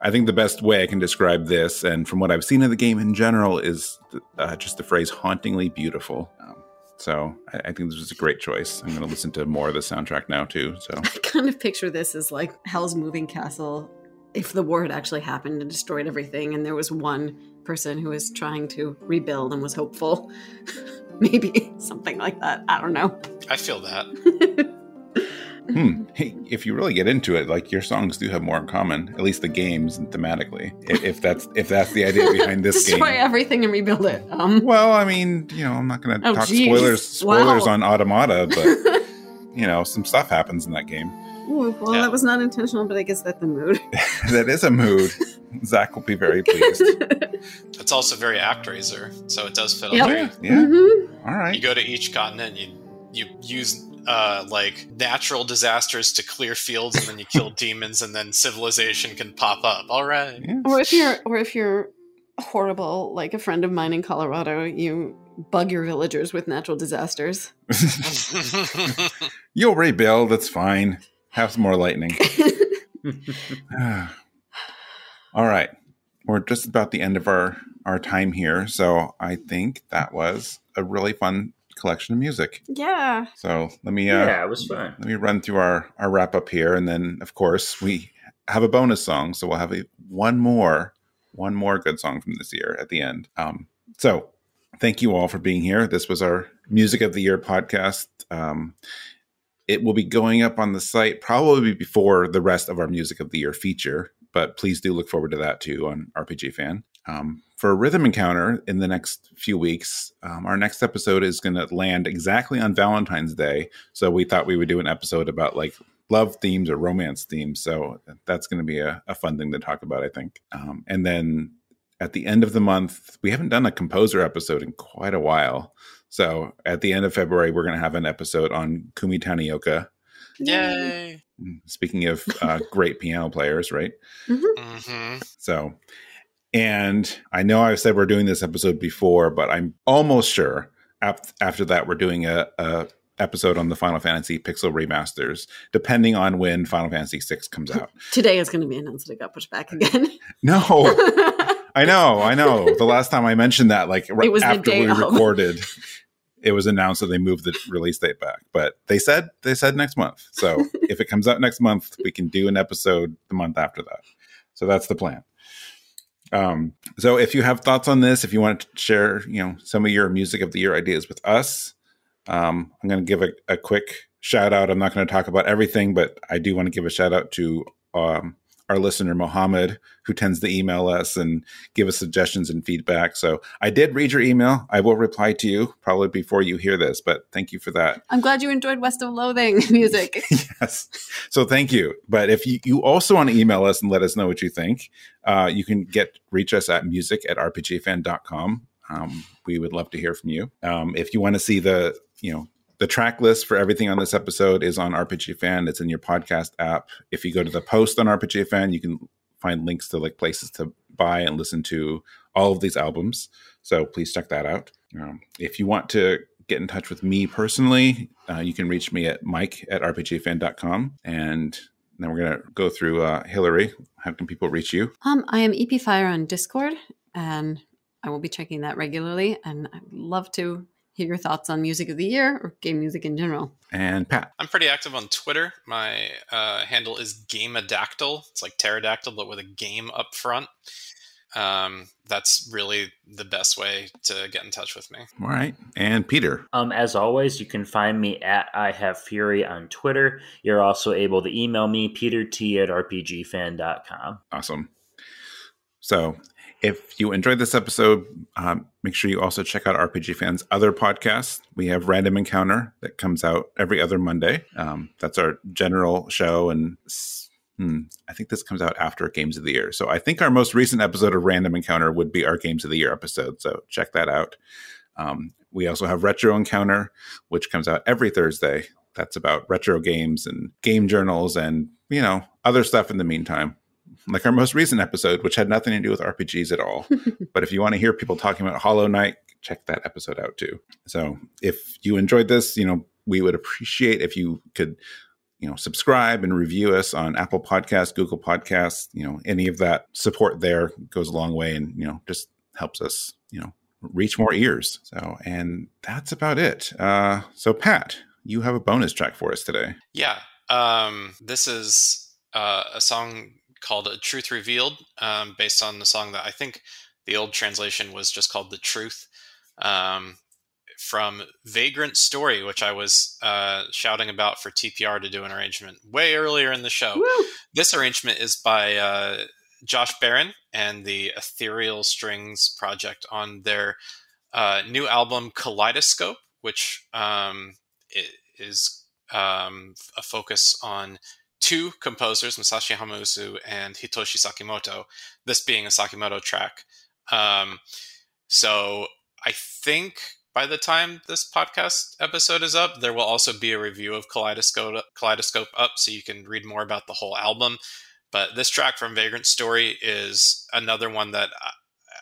I think the best way I can describe this, and from what I've seen of the game in general, is uh, just the phrase "hauntingly beautiful." Um, so I, I think this was a great choice. I'm going to listen to more of the soundtrack now too. So *laughs* I kind of picture this as like Howl's Moving Castle if the war had actually happened and destroyed everything, and there was one person who was trying to rebuild and was hopeful. *laughs* Maybe something like that. I don't know. I feel that. *laughs* Hmm. Hey, if you really get into it, like your songs do have more in common, at least the games and thematically. If, if that's if that's the idea behind this game. *laughs* Destroy game. everything and rebuild it. Um, Well, I mean, you know, I'm not going to Oh, talk geez. spoilers spoilers Wow. on Automata, but *laughs* you know, some stuff happens in that game. ooh, well, Yeah. that was not intentional, but I guess that's the mood. *laughs* that is a mood. Zach will be very pleased. It's also very ActRaiser, so it does fit Yep. on very. Yeah. Mhm. All You go to each continent, you you use uh, like natural disasters to clear fields, and then you kill *laughs* demons, and then civilization can pop up. All right. Yeah. Or if you're, or if you're horrible, like a friend of mine in Colorado, you bug your villagers with natural disasters. *laughs* You'll rebuild. That's fine. Have some more lightning. *laughs* *sighs* All right. We're just about the end of our our time here, so I think that was a really fun collection of music. yeah. So let me uh, yeah, it was fun. let me run through our our wrap up here, and then of course we have a bonus song, so we'll have a, one more one more good song from this year at the end. Um, so thank you all for being here. This was our music of the year podcast. Um, it will be going up on the site probably before the rest of our music of the year feature, but please do look forward to that too on RPG Fan. Um, for a Rhythm Encounter in the next few weeks, um, our next episode is going to land exactly on Valentine's Day. So we thought we would do an episode about like love themes or romance themes. So that's going to be a, a fun thing to talk about, I think. Um, and then at the end of the month, we haven't done a composer episode in quite a while. So at the end of February, we're going to have an episode on Kumi Tanioka. Yay! Speaking of uh, great piano players, right? hmm So, and I know I've said we're doing this episode before, but I'm almost sure ap- after that we're doing a, a episode on the Final Fantasy Pixel remasters, depending on when Final Fantasy VI comes out. *laughs* Today is going to be announced that it got pushed back again. No, *laughs* I know, I know. The last time I mentioned that, like It was after we of. recorded, it was announced that they moved the release date back. But they said they said next month. So *laughs* if it comes out next month, we can do an episode the month after that. So that's the plan. Um, so if you have thoughts on this, if you want to share, you know, some of your music of the year ideas with us, um, I'm going to give a, a quick shout out. I'm not going to talk about everything, but I do want to give a shout out to um, our listener Mohammed, who tends to email us and give us suggestions and feedback. So I did read your email. I will reply to you probably before you hear this, but thank you for that. I'm glad you enjoyed West of Loathing *laughs* music. *laughs* yes. So thank you. But if you, you also want to email us and let us know what you think, uh, you can get reach us at music at rpgfan.com. Um, we would love to hear from you. Um, if you want to see the, you know, the track list for everything on this episode is on RPG Fan. It's in your podcast app. If you go to the post on RPG Fan, you can find links to like places to buy and listen to all of these albums. So please check that out. Um, if you want to get in touch with me personally, uh, you can reach me at mike at rpgfan.com. And then we're going to go through uh, Hillary. How can people reach you? Um, I am EP Fire on Discord, and I will be checking that regularly. And I'd love to hear your thoughts on music of the year or game music in general. And Pat. I'm pretty active on Twitter. My uh, handle is Gameadactyl. It's like pterodactyl, but with a game up front. Um, that's really the best way to get in touch with me. All right. And Peter. Um, as always, you can find me at I Have Fury on Twitter. You're also able to email me, petert at rpgfan.com. Awesome. So if you enjoyed this episode, um, make sure you also check out RPG Fans' other podcasts. We have Random Encounter that comes out every other Monday. Um, that's our general show, and hmm, I think this comes out after Games of the Year. So I think our most recent episode of Random Encounter would be our Games of the Year episode. So check that out. Um, we also have Retro Encounter, which comes out every Thursday. That's about retro games and game journals and you know other stuff in the meantime like our most recent episode, which had nothing to do with RPGs at all. *laughs* but if you want to hear people talking about Hollow Knight, check that episode out too. So if you enjoyed this, you know, we would appreciate if you could, you know, subscribe and review us on Apple Podcasts, Google Podcasts, you know, any of that support there goes a long way and, you know, just helps us, you know, reach more ears. So, and that's about it. Uh, so Pat, you have a bonus track for us today. Yeah. Um, this is uh, a song called "A Truth Revealed," um, based on the song that I think the old translation was just called "The Truth." Um, from Vagrant Story, which I was uh, shouting about for TPR to do an arrangement way earlier in the show. Woo! This arrangement is by uh, Josh Barron and the Ethereal Strings Project on their uh, new album Kaleidoscope, which um, is um, a focus on two composers, Masashi Hamauzu and Hitoshi Sakimoto, this being a Sakimoto track. Um, so I think by the time this podcast episode is up, there will also be a review of Kaleidoscope, Kaleidoscope up so you can read more about the whole album. But this track from Vagrant Story is another one that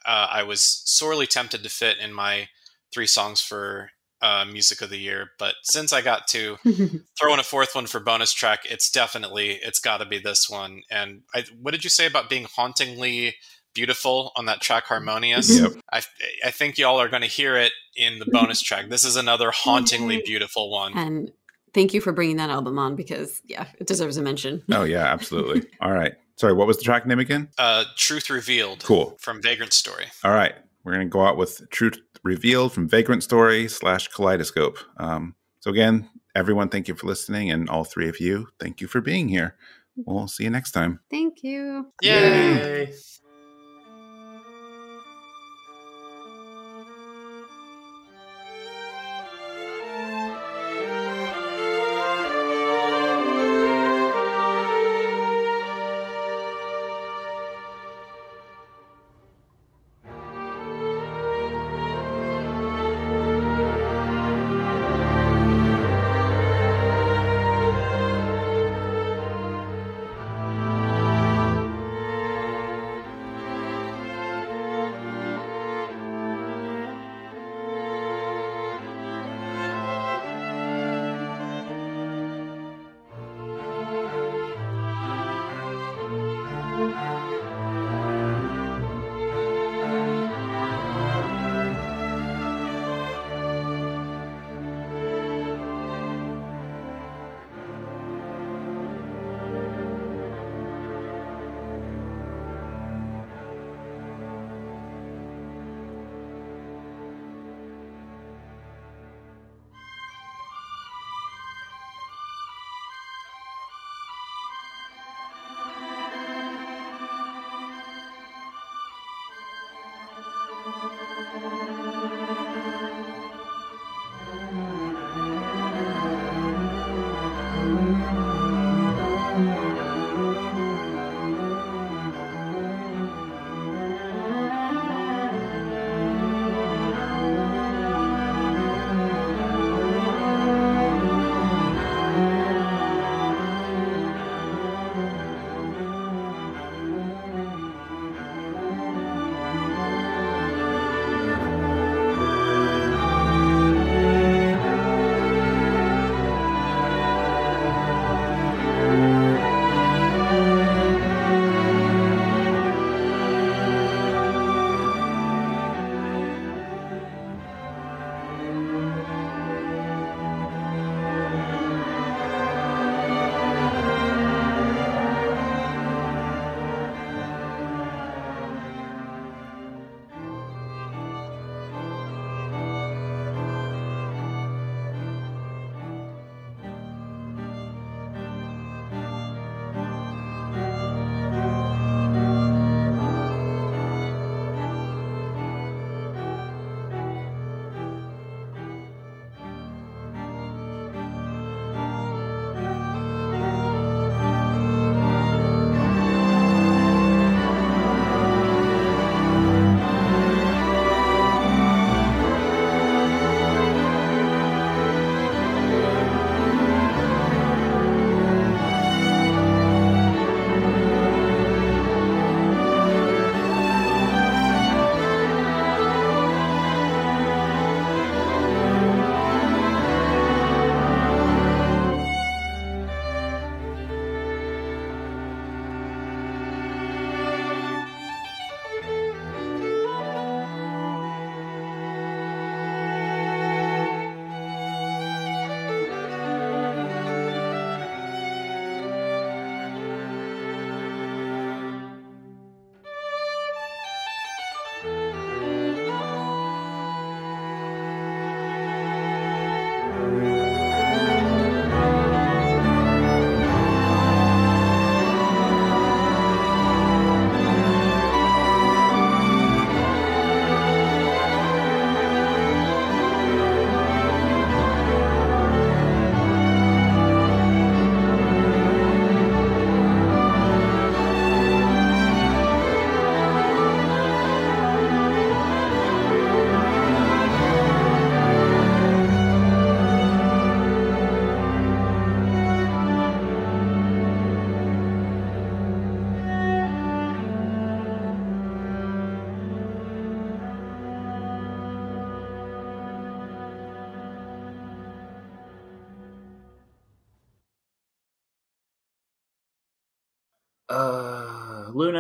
uh, I was sorely tempted to fit in my three songs for uh, music of the year. But since I got to *laughs* throw in a fourth one for bonus track, it's definitely it's got to be this one. And I, what did you say about being hauntingly beautiful on that track harmonious Yep. I, I think y'all are going to hear it in the bonus *laughs* track this is another hauntingly beautiful one And thank you for bringing that album on because, yeah, it deserves a mention. Oh yeah, *laughs* absolutely. All right. Sorry, what was the track name again? uh, truth revealed Cool. from vagrant story All right. We're gonna go out with Truth Revealed from Vagrant Story slash Kaleidoscope. Um, so again, everyone, thank you for listening, and all three of you, thank you for being here. We'll see you next time. Thank you. Yay! Uh,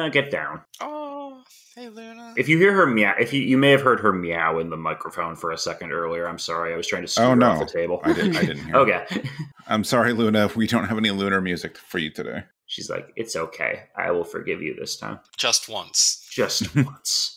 Luna, get down. Oh, hey Luna. If you hear her meow, if you you may have heard her meow in the microphone for a second earlier. I'm sorry, I was trying to scoot Oh, no. off the table. I didn't. I didn't hear. *laughs* okay. I'm sorry, Luna. We don't have any lunar music for you today. She's like, it's okay. I will forgive you this time, Just once. just *laughs* once.